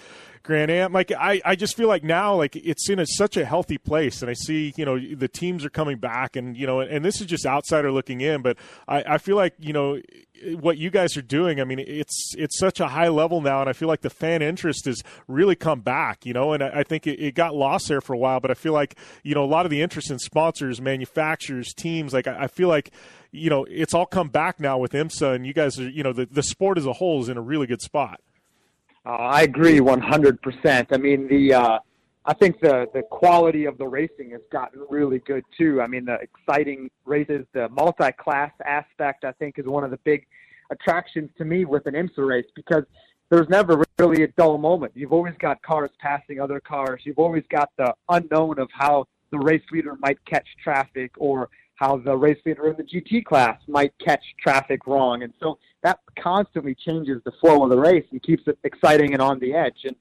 Grand Am. Like I, I just feel like now, like it's in a, such a healthy place, and I see you know the teams are coming back, and you know, and this is just outsider looking in, but I, I feel like you know what you guys are doing. I mean, it's it's such a high level now, and I feel like the fan interest has really come back. You know, and I, I think it, it, got lost there for a while, but I feel like you know a lot of the interest in sponsors, manufacturers, teams. Like I, I feel like you know it's all come back now with IMSA, and you guys are you know the the sport as a whole is in a really good spot. Uh, I agree 100%. I mean, the uh, I think the the quality of the racing has gotten really good too. I mean, the exciting races, the multi-class aspect, I think, is one of the big attractions to me with an IMSA race because there's never really a dull moment. You've always got cars passing other cars. You've always got the unknown of how the race leader might catch traffic or how the race leader in the GT class might catch traffic wrong. And so that constantly changes the flow of the race and keeps it exciting and on the edge. And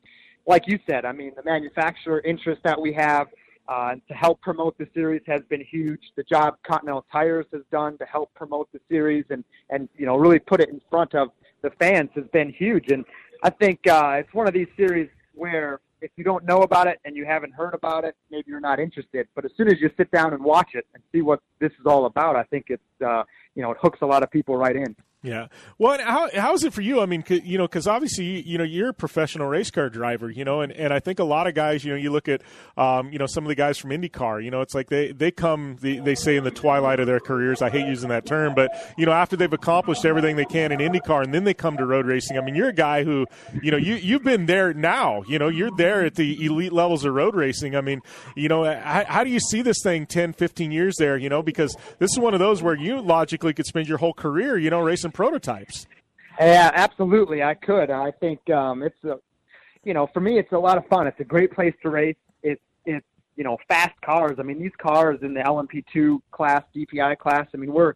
like you said, I mean, the manufacturer interest that we have uh, to help promote the series has been huge. The job Continental Tires has done to help promote the series and, and you know, really put it in front of the fans has been huge. And I think uh, it's one of these series where if you don't know about it and you haven't heard about it, maybe you're not interested. But as soon as you sit down and watch it and see what this is all about, I think it's uh, you know it hooks a lot of people right in. Yeah. Well, how how is it for you? I mean, you know, because obviously, you know, you're a professional race car driver, you know, and, and I think a lot of guys, you know, you look at, um, you know, some of the guys from IndyCar, you know, it's like they they come, they, they say in the twilight of their careers. I hate using that term, but you know, after they've accomplished everything they can in IndyCar, and then they come to road racing. I mean, you're a guy who, you know, you you've been there now. You know, you're there at the elite levels of road racing. I mean, you know, how, how do you see this thing 10, 15 years there? You know, because this is one of those where you logically could spend your whole career, you know, racing prototypes. Yeah, absolutely. I could. I think um, it's a, you know, for me, it's a lot of fun. It's a great place to race. It's it's you know fast cars. I mean, these cars in the LMP2 class, DPI class. I mean, we're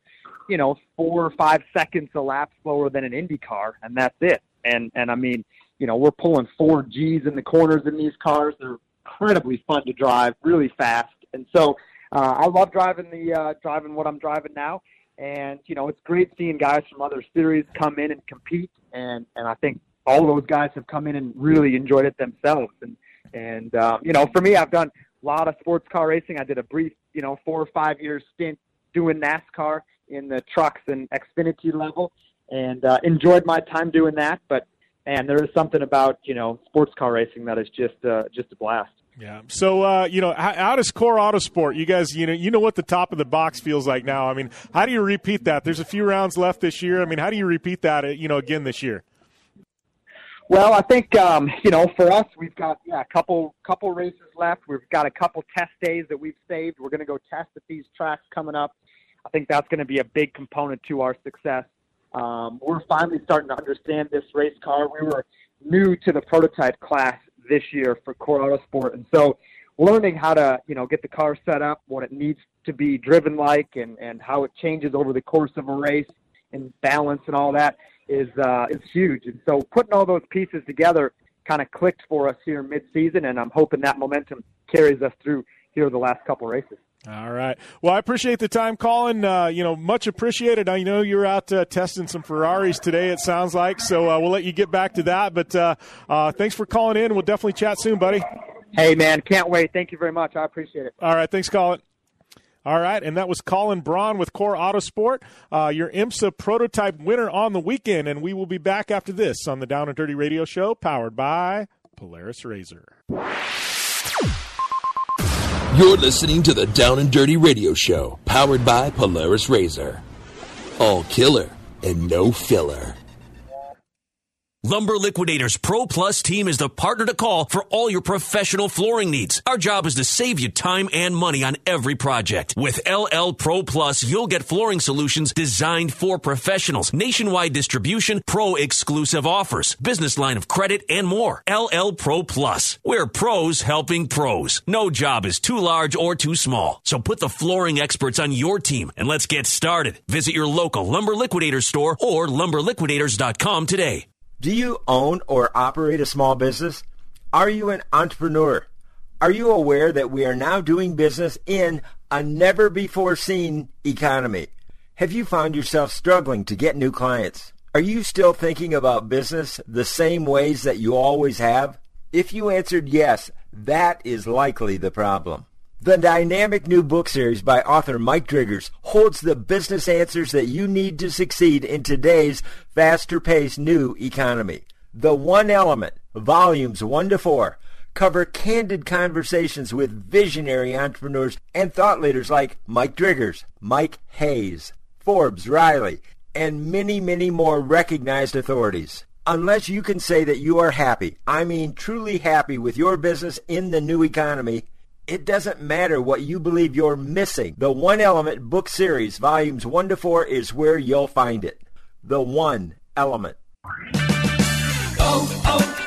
you know four or five seconds a lap slower than an Indy car, and that's it. And and I mean, you know, we're pulling four Gs in the corners in these cars. They're incredibly fun to drive, really fast. And so uh, I love driving the uh, driving what I'm driving now. And you know, it's great seeing guys from other series come in and compete. And and I think all those guys have come in and really enjoyed it themselves. And and um, you know, for me, I've done a lot of sports car racing. I did a brief, you know, four or five year stint doing NASCAR in the trucks and Xfinity level, and uh, enjoyed my time doing that. But and there is something about you know sports car racing that is just uh, just a blast. Yeah. So, uh, you know, how, how, does Core Autosport? You guys, you know, you know what the top of the box feels like now. I mean, how do you repeat that? There's a few rounds left this year. I mean, how do you repeat that? Uh, you know, again this year. Well, I think um, you know, for us, we've got yeah, a couple couple races left. We've got a couple test days that we've saved. We're going to go test at these tracks coming up. I think that's going to be a big component to our success. Um, we're finally starting to understand this race car. We were new to the prototype class this year for Core Autosport. And so learning how to, you know, get the car set up, what it needs to be driven like and, and how it changes over the course of a race and balance and all that is uh, is huge. And so putting all those pieces together kind of clicked for us here mid-season, and I'm hoping that momentum carries us through here the last couple races. All right. Well, I appreciate the time, Colin. Uh, you know, much appreciated. I know you're out uh, testing some Ferraris today. It sounds like so. Uh, we'll let you get back to that. But uh, uh, thanks for calling in. We'll definitely chat soon, buddy. Hey, man, can't wait. Thank you very much. I appreciate it. All right. Thanks, Colin. All right, and that was Colin Braun with Core Autosport, uh, your IMSA prototype winner on the weekend. And we will be back after this on the Down and Dirty Radio Show, powered by Polaris Razor. You're listening to the Down and Dirty Radio Show, powered by Polaris Razor. All killer and no filler. Lumber Liquidators Pro Plus team is the partner to call for all your professional flooring needs. Our job is to save you time and money on every project. With LL Pro Plus, you'll get flooring solutions designed for professionals, nationwide distribution, pro exclusive offers, business line of credit, and more. LL Pro Plus. We're pros helping pros. No job is too large or too small. So put the flooring experts on your team and let's get started. Visit your local Lumber Liquidators store or lumberliquidators.com today. Do you own or operate a small business? Are you an entrepreneur? Are you aware that we are now doing business in a never before seen economy? Have you found yourself struggling to get new clients? Are you still thinking about business the same ways that you always have? If you answered yes, that is likely the problem. The dynamic new book series by author Mike Driggers holds the business answers that you need to succeed in today's faster paced new economy. The One Element, volumes 1 to 4, cover candid conversations with visionary entrepreneurs and thought leaders like Mike Driggers, Mike Hayes, Forbes Riley, and many, many more recognized authorities. Unless you can say that you are happy, I mean truly happy with your business in the new economy, it doesn't matter what you believe you're missing. The One Element book series, volumes 1 to 4, is where you'll find it. The One Element. Oh, oh.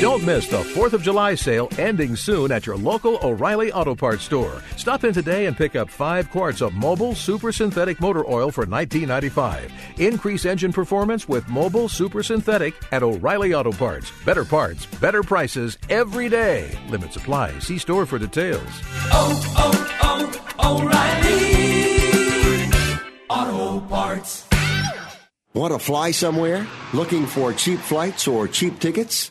Don't miss the 4th of July sale ending soon at your local O'Reilly Auto Parts store. Stop in today and pick up 5 quarts of Mobil Super Synthetic Motor Oil for $19.95. Increase engine performance with Mobil Super Synthetic at O'Reilly Auto Parts. Better parts, better prices every day. Limit supply. See store for details. Oh, oh, oh, O'Reilly. Auto Parts. Want to fly somewhere? Looking for cheap flights or cheap tickets?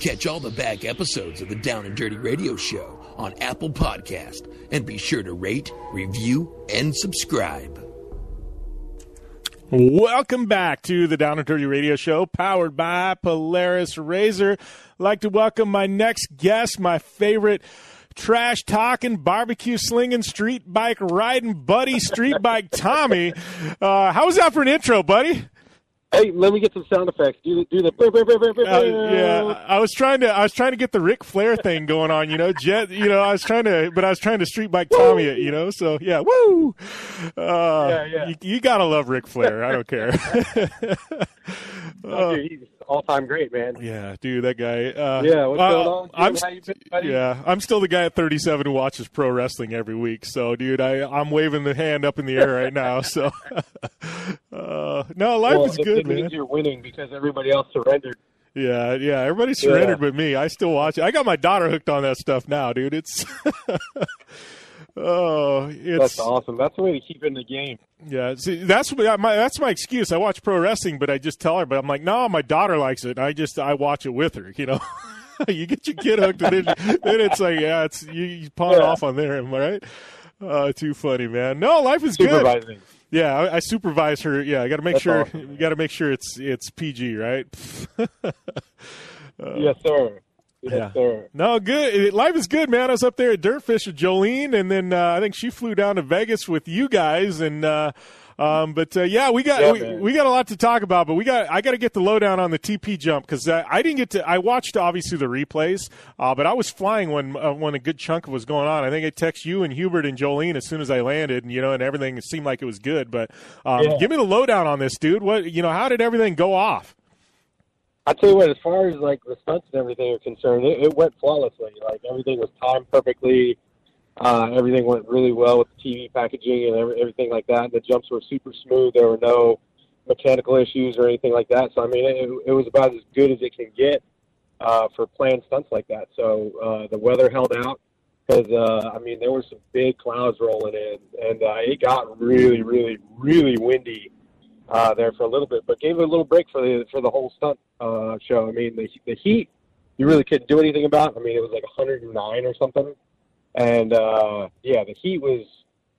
Catch all the back episodes of the Down and Dirty Radio Show on Apple Podcast and be sure to rate, review, and subscribe. Welcome back to the Down and Dirty Radio Show, powered by Polaris Razor. I'd like to welcome my next guest, my favorite trash talking, barbecue slinging, street bike riding buddy, street bike Tommy. Uh, how was that for an intro, buddy? Hey, let me get some sound effects. Do the do the. brr, brr, brr, Uh, yeah, I was trying to I was trying to get the Ric Flair thing going on, you know, jet, you know, I was trying to, but I was trying to street bike Tommy it, you know, so yeah, woo. Uh, Yeah, yeah. You, you gotta love Ric Flair. I don't care. Oh, dude, he's all time great, man. Yeah, dude, that guy. Uh, Yeah, what's uh, going on? I'm, How you been, buddy? yeah, I'm still the guy at 37 who watches pro wrestling every week. So, dude, I I'm waving the hand up in the air right now. So, uh, no, life well, is good, it means man. you're winning because everybody else surrendered. Yeah, yeah, everybody surrendered Yeah. but me. I still watch it. I got my daughter hooked on that stuff now, dude. It's oh, it's That's awesome. That's the way to keep in the game. Yeah, see, that's what- my that's my excuse. I watch pro wrestling, but I just tell her. But I'm like, no, my daughter likes it. I just I watch it with her. You know, you get your kid hooked, and then, then it's like, yeah, it's you, you pawn Yeah. off on there. Am I right? Uh, too funny, man. No, life is good. Yeah, I, I supervise her. Yeah, I got to make That's sure. awesome. Got to make sure it's it's PG, right? Uh, yes, sir. Yes, yeah. No, good. Life is good, man. I was up there at Dirtfish with Jolene, and then uh, I think she flew down to Vegas with you guys, and uh, um, but uh, yeah, we got Yeah, we, we got a lot to talk about. But we got I got to get the lowdown on the TP jump because uh, I didn't get to. I watched obviously the replays, uh, but I was flying when uh, when a good chunk was going on. I think I text you and Hubert and Jolene as soon as I landed, and you know, and everything seemed like it was good. But um, Yeah. give me the lowdown on this, dude. What you know? How did everything go off? I tell you what, as far as like the stunts and everything are concerned, it, it went flawlessly. Like everything was timed perfectly. Uh, everything went really well with the TV packaging and every, everything like that. The jumps were super smooth. There were no mechanical issues or anything like that. So I mean, it, it was about as good as it can get uh, for playing stunts like that. So uh, the weather held out because uh, I mean there were some big clouds rolling in, and uh, it got really, really, really windy uh, there for a little bit, but gave it a little break for the for the whole stunt uh, show. I mean, the the heat you really couldn't do anything about. I mean, it was like 109 or something, and uh, yeah, the heat was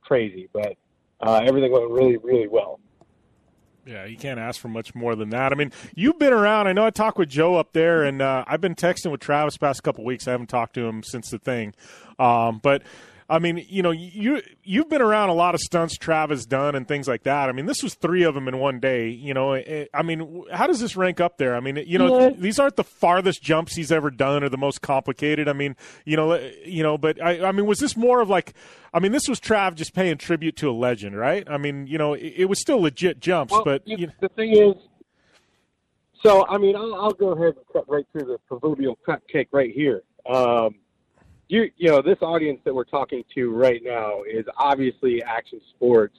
crazy, but uh, everything went really, really well. Yeah, you can't ask for much more than that. I mean, you've been around. I know I talked with Joe up there, and uh, I've been texting with Travis past couple weeks. I haven't talked to him since the thing, um, but I mean, you know, you you've been around a lot of stunts Travis done and things like that. I mean, this was three of them in one day. You know, eh, eh, I mean, how does this rank up there? I mean, you know, yeah. these aren't the farthest jumps he's ever done or the most complicated. I mean, you know, eh, you know, but I, I mean, was this more of like, I mean, this was Trav just paying tribute to a legend, right? I mean, you know, it, it was still legit jumps, well, but you know. the thing is. So I mean, I'll, I'll go ahead and cut right through the proverbial cupcake right here. Um, you you know this audience that we're talking to right now is obviously action sports.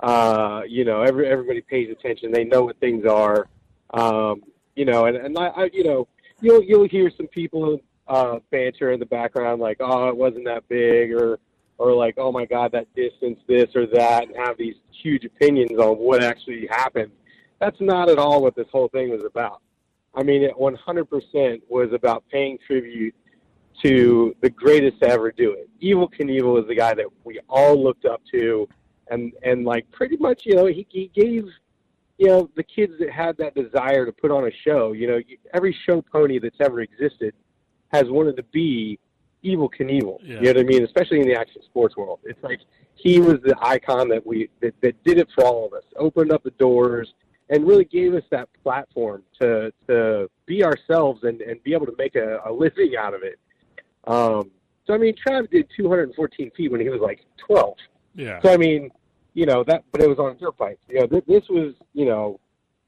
Uh, you know, every everybody pays attention. They know what things are. Um, you know, and and I, I you know you'll you'll hear some people uh, banter in the background like, oh, it wasn't that big, or or like, oh my God, that distance, this or that, and have these huge opinions on what actually happened. That's not at all what this whole thing was about. I mean, it 100% was about paying tribute to the greatest to ever do it. Evel Knievel is the guy that we all looked up to, and and like pretty much, you know, he, he gave you know the kids that had that desire to put on a show. You know, every show pony that's ever existed has wanted to be Evel Knievel. Yeah. You know what I mean? Especially in the action sports world, it's like he was the icon that we that, that did it for all of us. Opened up the doors and really gave us that platform to to be ourselves and, and be able to make a, a living out of it. Um, so I mean, Trav did 214 feet when he was like 12. Yeah. So I mean, you know that, but it was on dirt bikes. You know, th- this was, you know,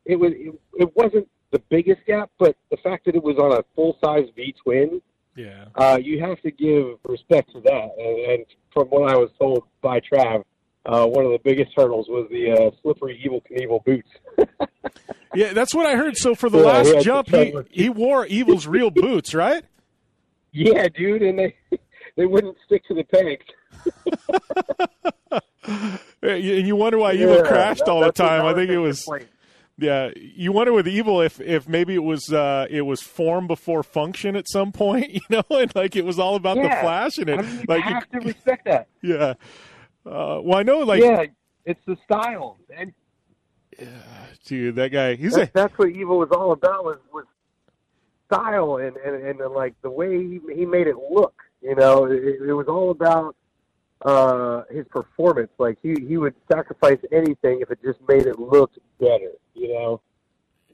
it was it, it wasn't the biggest gap, but the fact that it was on a full size V twin, yeah, uh, you have to give respect to that. And, and from what I was told by Trav, uh, one of the biggest hurdles was the uh, slippery Evel Knievel boots. yeah, that's what I heard. So for the yeah, last jump, he, he wore Evel's real boots, right? Yeah, dude, and they they wouldn't stick to the pegs. and you wonder why yeah, Evel crashed all the time. I think it was. Yeah, you wonder with Evel if if maybe it was uh, it was form before function at some point, you know, and like it was all about yeah. the flash and it. I mean, you like have to respect that. Yeah. Uh, well, I know, like yeah, it's the style, and yeah, dude, that guy. He's that, a, that's what Evel was all about was was style and, and, and like the way he, he made it look. You know, it, it was all about uh, his performance. Like he, he would sacrifice anything if it just made it look better. You know.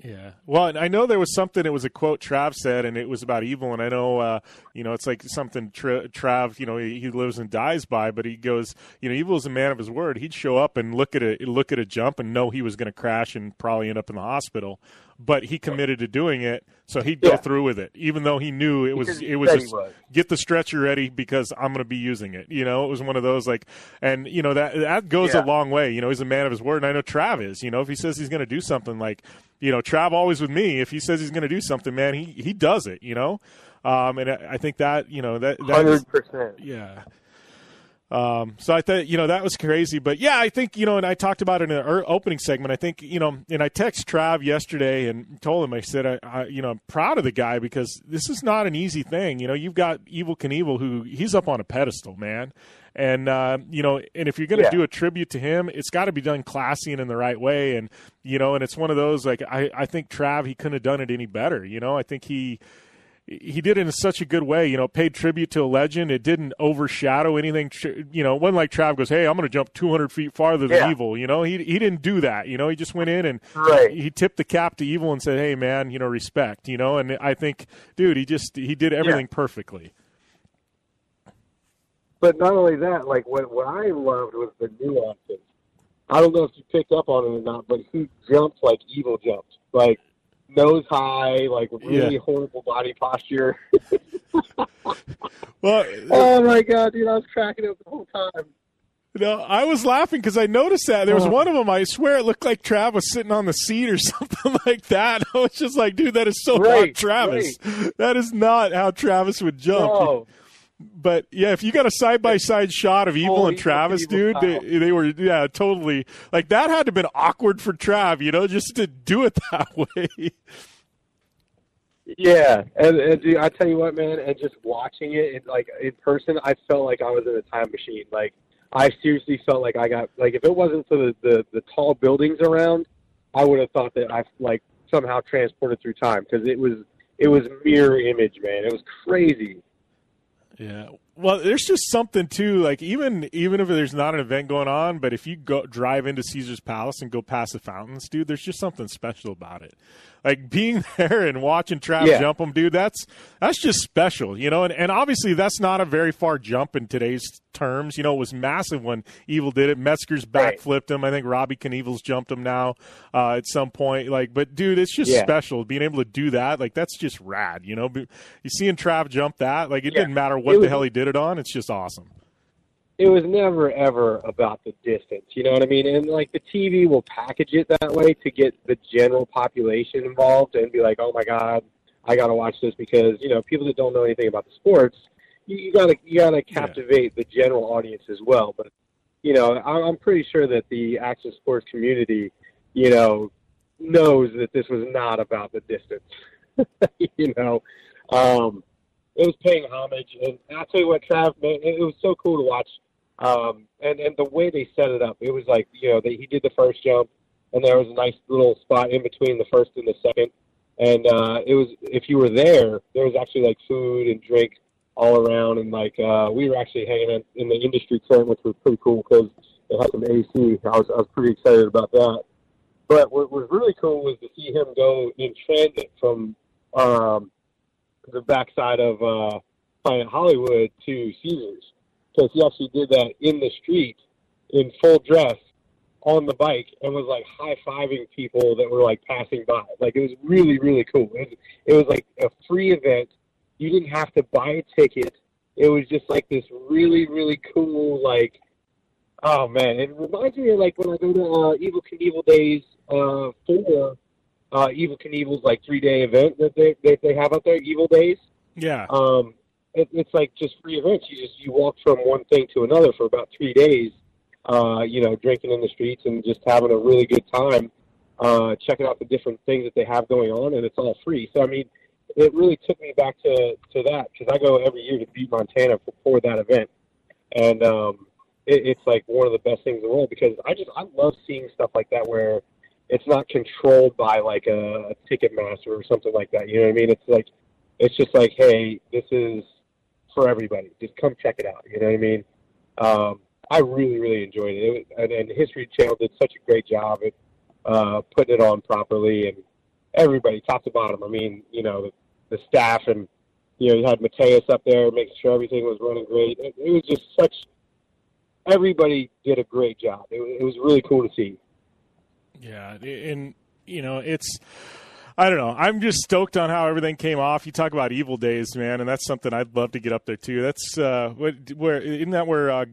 Yeah. Well, I know there was something. It was a quote Trav said, and it was about Evel. And I know, uh, you know, it's like something Tra- Trav, you know, he, he, lives and dies by. But he goes, you know, Evel is a man of his word. He'd show up and look at a look at a jump and know he was going to crash and probably end up in the hospital but he committed to doing it, so he'd go yeah. through with it, even though he knew it was it was just get the stretcher ready because I'm going to be using it. You know, it was one of those like, and you know that that goes yeah. a long way. You know, he's a man of his word, and I know Trav is. You know, if he says he's going to do something, like you know, Trav always with me. If he says he's going to do something, man, he he does it. You know, um, and I, I think that you know that hundred percent, yeah. Um, so I thought, you know, that was crazy. But yeah, I think, you know, and I talked about it in the opening segment. I think, you know, and I texted Trav yesterday and told him, I said, I, I, you know, I'm proud of the guy because this is not an easy thing. You know, you've got Evel Knievel who he's up on a pedestal, man. And, uh, you know, and if you're going to yeah. do a tribute to him, it's got to be done classy and in the right way. And, you know, and it's one of those, like, I, I think Trav, he couldn't have done it any better. You know, I think he, he did it in such a good way. You know, paid tribute to a legend. It didn't overshadow anything. You know, it wasn't like Trav goes, "Hey, I'm going to jump 200 feet farther than yeah. Evel." You know, he he didn't do that. You know, he just went in and right. he, he tipped the cap to Evel and said, "Hey, man, you know, respect." You know, and I think, dude, he just he did everything yeah. perfectly. But not only that, like what what I loved was the nuances. I don't know if you picked up on it or not, but he jumped like Evel jumped, like nose high, like really yeah. horrible body posture. well, oh my god, dude, I was cracking up the whole time. No, I was laughing because I noticed that there was oh. one of them. I swear it looked like Trav was sitting on the seat or something like that. I was just like, dude, that is so right, not Travis. Right. That is not how Travis would jump. No but yeah, if you got a side by side shot of Evel and Travis, dude, they, they, were yeah, totally like that had to have been awkward for Trav, you know, just to do it that way. Yeah, and, and dude, I tell you what, man, and just watching it, in, like in person, I felt like I was in a time machine. Like I seriously felt like I got like if it wasn't for the the, the tall buildings around, I would have thought that I like somehow transported through time because it was it was mirror image, man. It was crazy. Yeah. Well, there's just something too. Like even even if there's not an event going on, but if you go drive into Caesar's Palace and go past the fountains, dude, there's just something special about it. Like being there and watching Trav Yeah. jump them, dude. That's that's just special, you know. And, and obviously that's not a very far jump in today's terms. You know, it was massive when Evel did it. Metzger's Right. backflipped him. I think Robbie Knievel's jumped him now uh, at some point. Like, but dude, it's just Yeah. special being able to do that. Like, that's just rad. You know, you seeing Trav jump that. Like, it Yeah. didn't matter what the hell he did it on. It's just awesome. it was never ever about the distance. You know what I mean? And like the TV will package it that way to get the general population involved and be like, oh my god, I got to watch this because you know people that don't know anything about the sports, you, you gotta you gotta captivate the general audience as well. But you know, I, I'm pretty sure that the action sports community, you know, knows that this was not about the distance. you know, um, it was paying homage, and I'll tell you what, Trav, man, it, was so cool to watch. Um, and and the way they set it up, it was like you know they, he did the first jump, and there was a nice little spot in between the first and the second, and uh, it was if you were there, there was actually like food and drink all around, and like uh, we were actually hanging out in the industry tent, which was pretty cool because it had some AC. I was I was pretty excited about that. But what was really cool was to see him go in transit from um, the backside of uh, Planet Hollywood to Caesars because he actually did that in the street in full dress on the bike and was like high fiving people that were like passing by. Like it was really really cool. It was, it was like a free event. You didn't have to buy a ticket. It was just like this really really cool like. Oh man, it reminds me of like when I go to uh, Evel Knievel Days uh, for uh, Evel Knievel's like three day event that they that they have out there, Evel Days. Yeah. Um, it, it's like just free events. You just you walk from one thing to another for about three days. Uh, you know, drinking in the streets and just having a really good time. Uh, checking out the different things that they have going on, and it's all free. So I mean, it really took me back to to that because I go every year to Butte, Montana for, for that event, and um, it, it's like one of the best things in the world because I just I love seeing stuff like that where it's not controlled by like a, a ticket master or something like that. You know what I mean? It's like it's just like, hey, this is for everybody. Just come check it out. You know what I mean? Um, I really, really enjoyed it, it was, and, and History Channel did such a great job at uh, putting it on properly, and everybody, top to bottom. I mean, you know, the, the staff and you know, you had Mateus up there making sure everything was running great. It, it was just such. Everybody did a great job. It, it was really cool to see. Yeah, and you know, it's I don't know. I'm just stoked on how everything came off. You talk about Evel days, man, and that's something I'd love to get up there too. That's uh, what where isn't that where uh,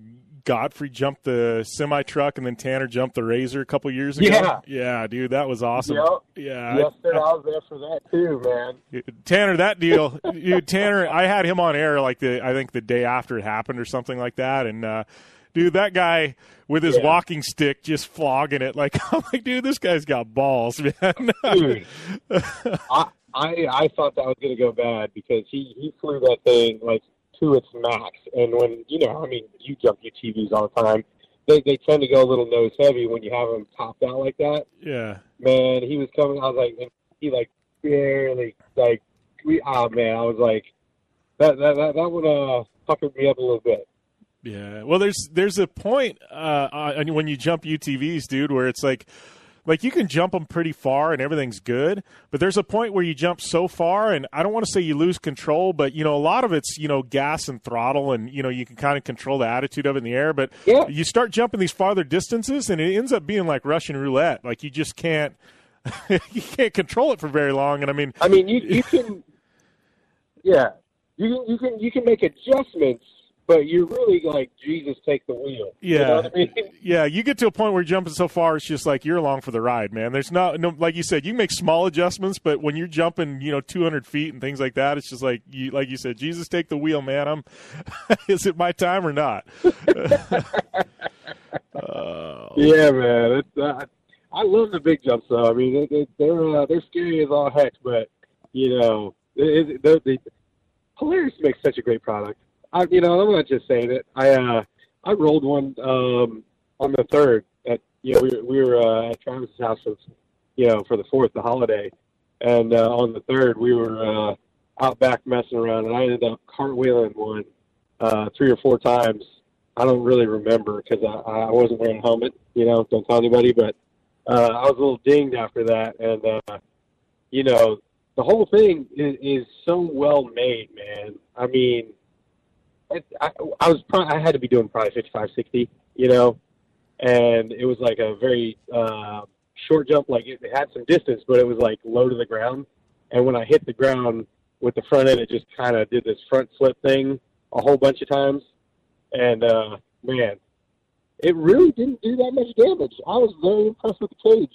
Godfrey jumped the semi truck and then Tanner jumped the Razor a couple years ago? Yeah. yeah, dude, that was awesome. Yep. Yeah, yes, sir. I was there for that too, man. Tanner, that deal, you, Tanner, I had him on air like the I think the day after it happened or something like that, and uh, dude, that guy with his Yeah. walking stick just flogging it, like I'm like, dude, this guy's got balls, man. Dude. I, I I thought that was going to go bad because he he flew that thing like to its max, and when you know, I mean, you jump your TVs all the time. They they tend to go a little nose heavy when you have them topped out like that. yeah, Man, he was coming. I was like, and he like barely like we. Oh man, I was like, that that that, that would uh puckered me up a little bit. Yeah. Well, there's there's a point uh, when you jump UTVs, dude, where it's like. Like you can jump them pretty far and everything's good, but there's a point where you jump so far, and I don't want to say you lose control, but you know a lot of it's you know gas and throttle, and you know you can kind of control the attitude of it in the air. But Yeah. you start jumping these farther distances, and it ends up being like Russian roulette. Like you just can't you can't control it for very long. And I mean, I mean, you you can, yeah, you can you can you can make adjustments, but you're really like Jesus take the wheel. Yeah, you know I mean? yeah. You get to a point where you're jumping so far, it's just like you're along for the ride, man. There's not, no, like you said, you can make small adjustments, but when you're jumping, you know, 200 feet and things like that, it's just like you, like you said, Jesus, take the wheel, man. I'm, is it my time or not? Oh. Yeah, man. It's, uh, I love the big jumps though. I mean, they, they, they're uh, they're scary as all heck, but you know, it, it, they, they, Polaris makes such a great product. I, you know, I'm not just saying it. I uh, I rolled one um, on the third at you know we were, we were uh, at Travis's house for you know, for the fourth, the holiday. And uh, on the third, we were uh, out back messing around, and I ended up cartwheeling one uh, three or four times. I don't really remember because I, I wasn't wearing a helmet. You know, don't tell anybody. But uh, I was a little dinged after that, and uh, you know, the whole thing is, is so well made, man. I mean, it, I, I was probably, I had to be doing probably 55, 60, you know, and it was like a very uh, short jump. Like it had some distance, but it was like low to the ground. And when I hit the ground with the front end, it just kind of did this front flip thing a whole bunch of times. And uh, man, it really didn't do that much damage. I was very impressed with the cage.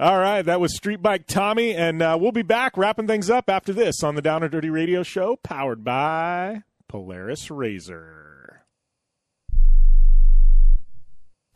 All right, that was Street Bike Tommy, and uh, we'll be back wrapping things up after this on the Down and Dirty Radio Show, powered by Polaris Razor.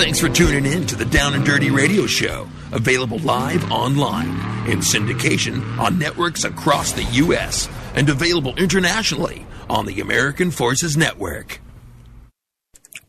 Thanks for tuning in to the Down and Dirty Radio Show. Available live online, in syndication on networks across the U.S., and available internationally on the American Forces Network.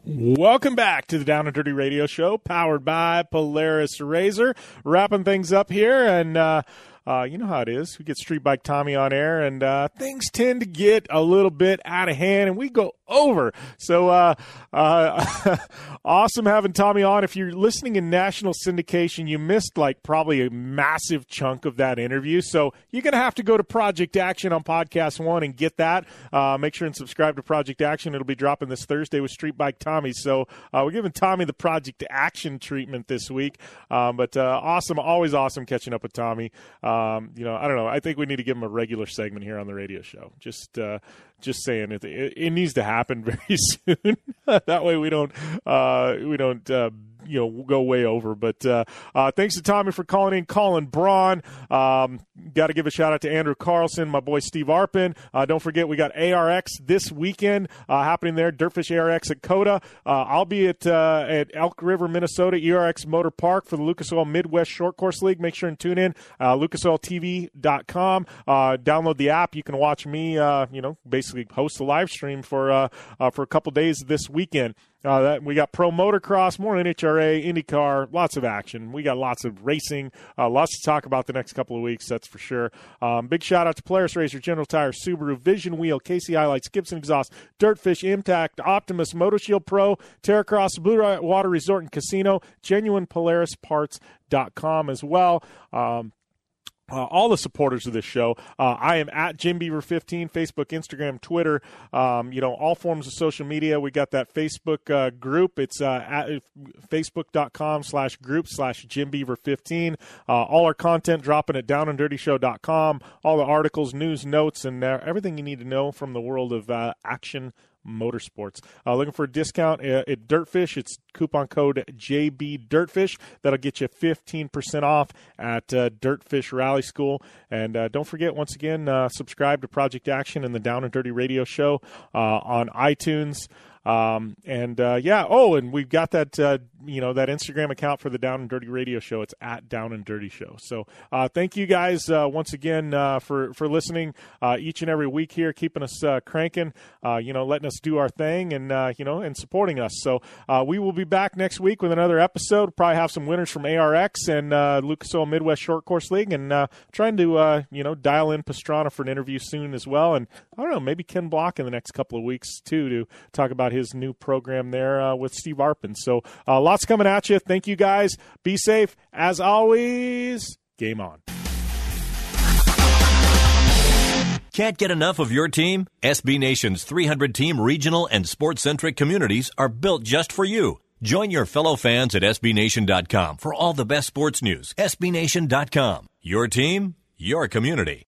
Welcome back to the Down and Dirty Radio Show, powered by Polaris Razor. Wrapping things up here, and uh, uh, you know how it is. We get Street Bike Tommy on air, and uh, things tend to get a little bit out of hand, and we go over. So uh, uh, awesome having Tommy on. If you're listening in national syndication, you missed like probably a massive chunk of that interview. So you're going to have to go to Project Action on Podcast One and get that. Uh, make sure and subscribe to Project Action. It'll be dropping this Thursday with Street Bike Tommy. So uh, we're giving Tommy the Project Action treatment this week. Um, but uh, awesome, always awesome catching up with Tommy. Um, you know, I don't know. I think we need to give him a regular segment here on the radio show. Just uh, just saying it, it, it needs to happen very soon. that way we don't uh, we don't uh, you know go way over. But uh, uh, thanks to Tommy for calling in, Colin Braun. Um, got to give a shout out to Andrew Carlson, my boy Steve Arpin. Uh, don't forget we got ARX this weekend uh, happening there. Dirtfish ARX at COTA. Uh, I'll be at at Elk River, Minnesota, ERX Motor Park for the Lucas Oil Midwest Short Course League. Make sure and tune in. Uh, LucasOilTV.com. Download the app. You can watch me. You know, basically host a live stream for for a couple days this weekend. Uh, that we got pro motocross, more NHRA, IndyCar, lots of action. We got lots of racing, uh, lots to talk about the next couple of weeks. That's for sure. Um, big shout out to Polaris Razor, General Tire, Subaru, Vision Wheel, KC HiLiTES, Gibson Exhaust, Dirtfish, Impact, Optimus, MotoShield Pro, Terracross, Blue Water Resort and Casino, GenuinePolarisParts.com as well. Um, uh, all the supporters of this show. Uh, I am at Jim Beaver 15, Facebook, Instagram, Twitter, um, you know, all forms of social media. We got that Facebook uh, group. It's uh, at facebook.com slash group slash Jim Beaver 15. Uh, all our content dropping at downanddirtyshow.com. All the articles, news, notes, and uh, everything you need to know from the world of action Motorsports. Uh, looking for a discount at, at Dirtfish? It's coupon code JB Dirtfish. That'll get you 15% off at uh, Dirtfish Rally School. And uh, don't forget, once again, uh, subscribe to Project Action and the Down and Dirty Radio Show uh, on iTunes. Um, and uh, yeah, oh, and we've got that uh, you know that Instagram account for the Down and Dirty Radio Show. It's at Down and Dirty Show. So uh, thank you guys uh, once again uh, for for listening uh, each and every week here, keeping us cranking. you know, letting us do our thing, and you know, and supporting us. So we will be back next week with another episode. Probably have some winners from ARX and Lucas Oil Midwest Short Course League, and trying to you know dial in Pastrana for an interview soon as well. And I don't know, maybe Ken Block in the next couple of weeks too to talk about about his new program there uh, with Steve Arpin. So uh, lots coming at you. Thank you guys. Be safe. As always, game on. Can't get enough of your team? SB Nation's 300 team regional and sports centric communities are built just for you. Join your fellow fans at SBNation.com for all the best sports news. SBNation.com. Your team, your community.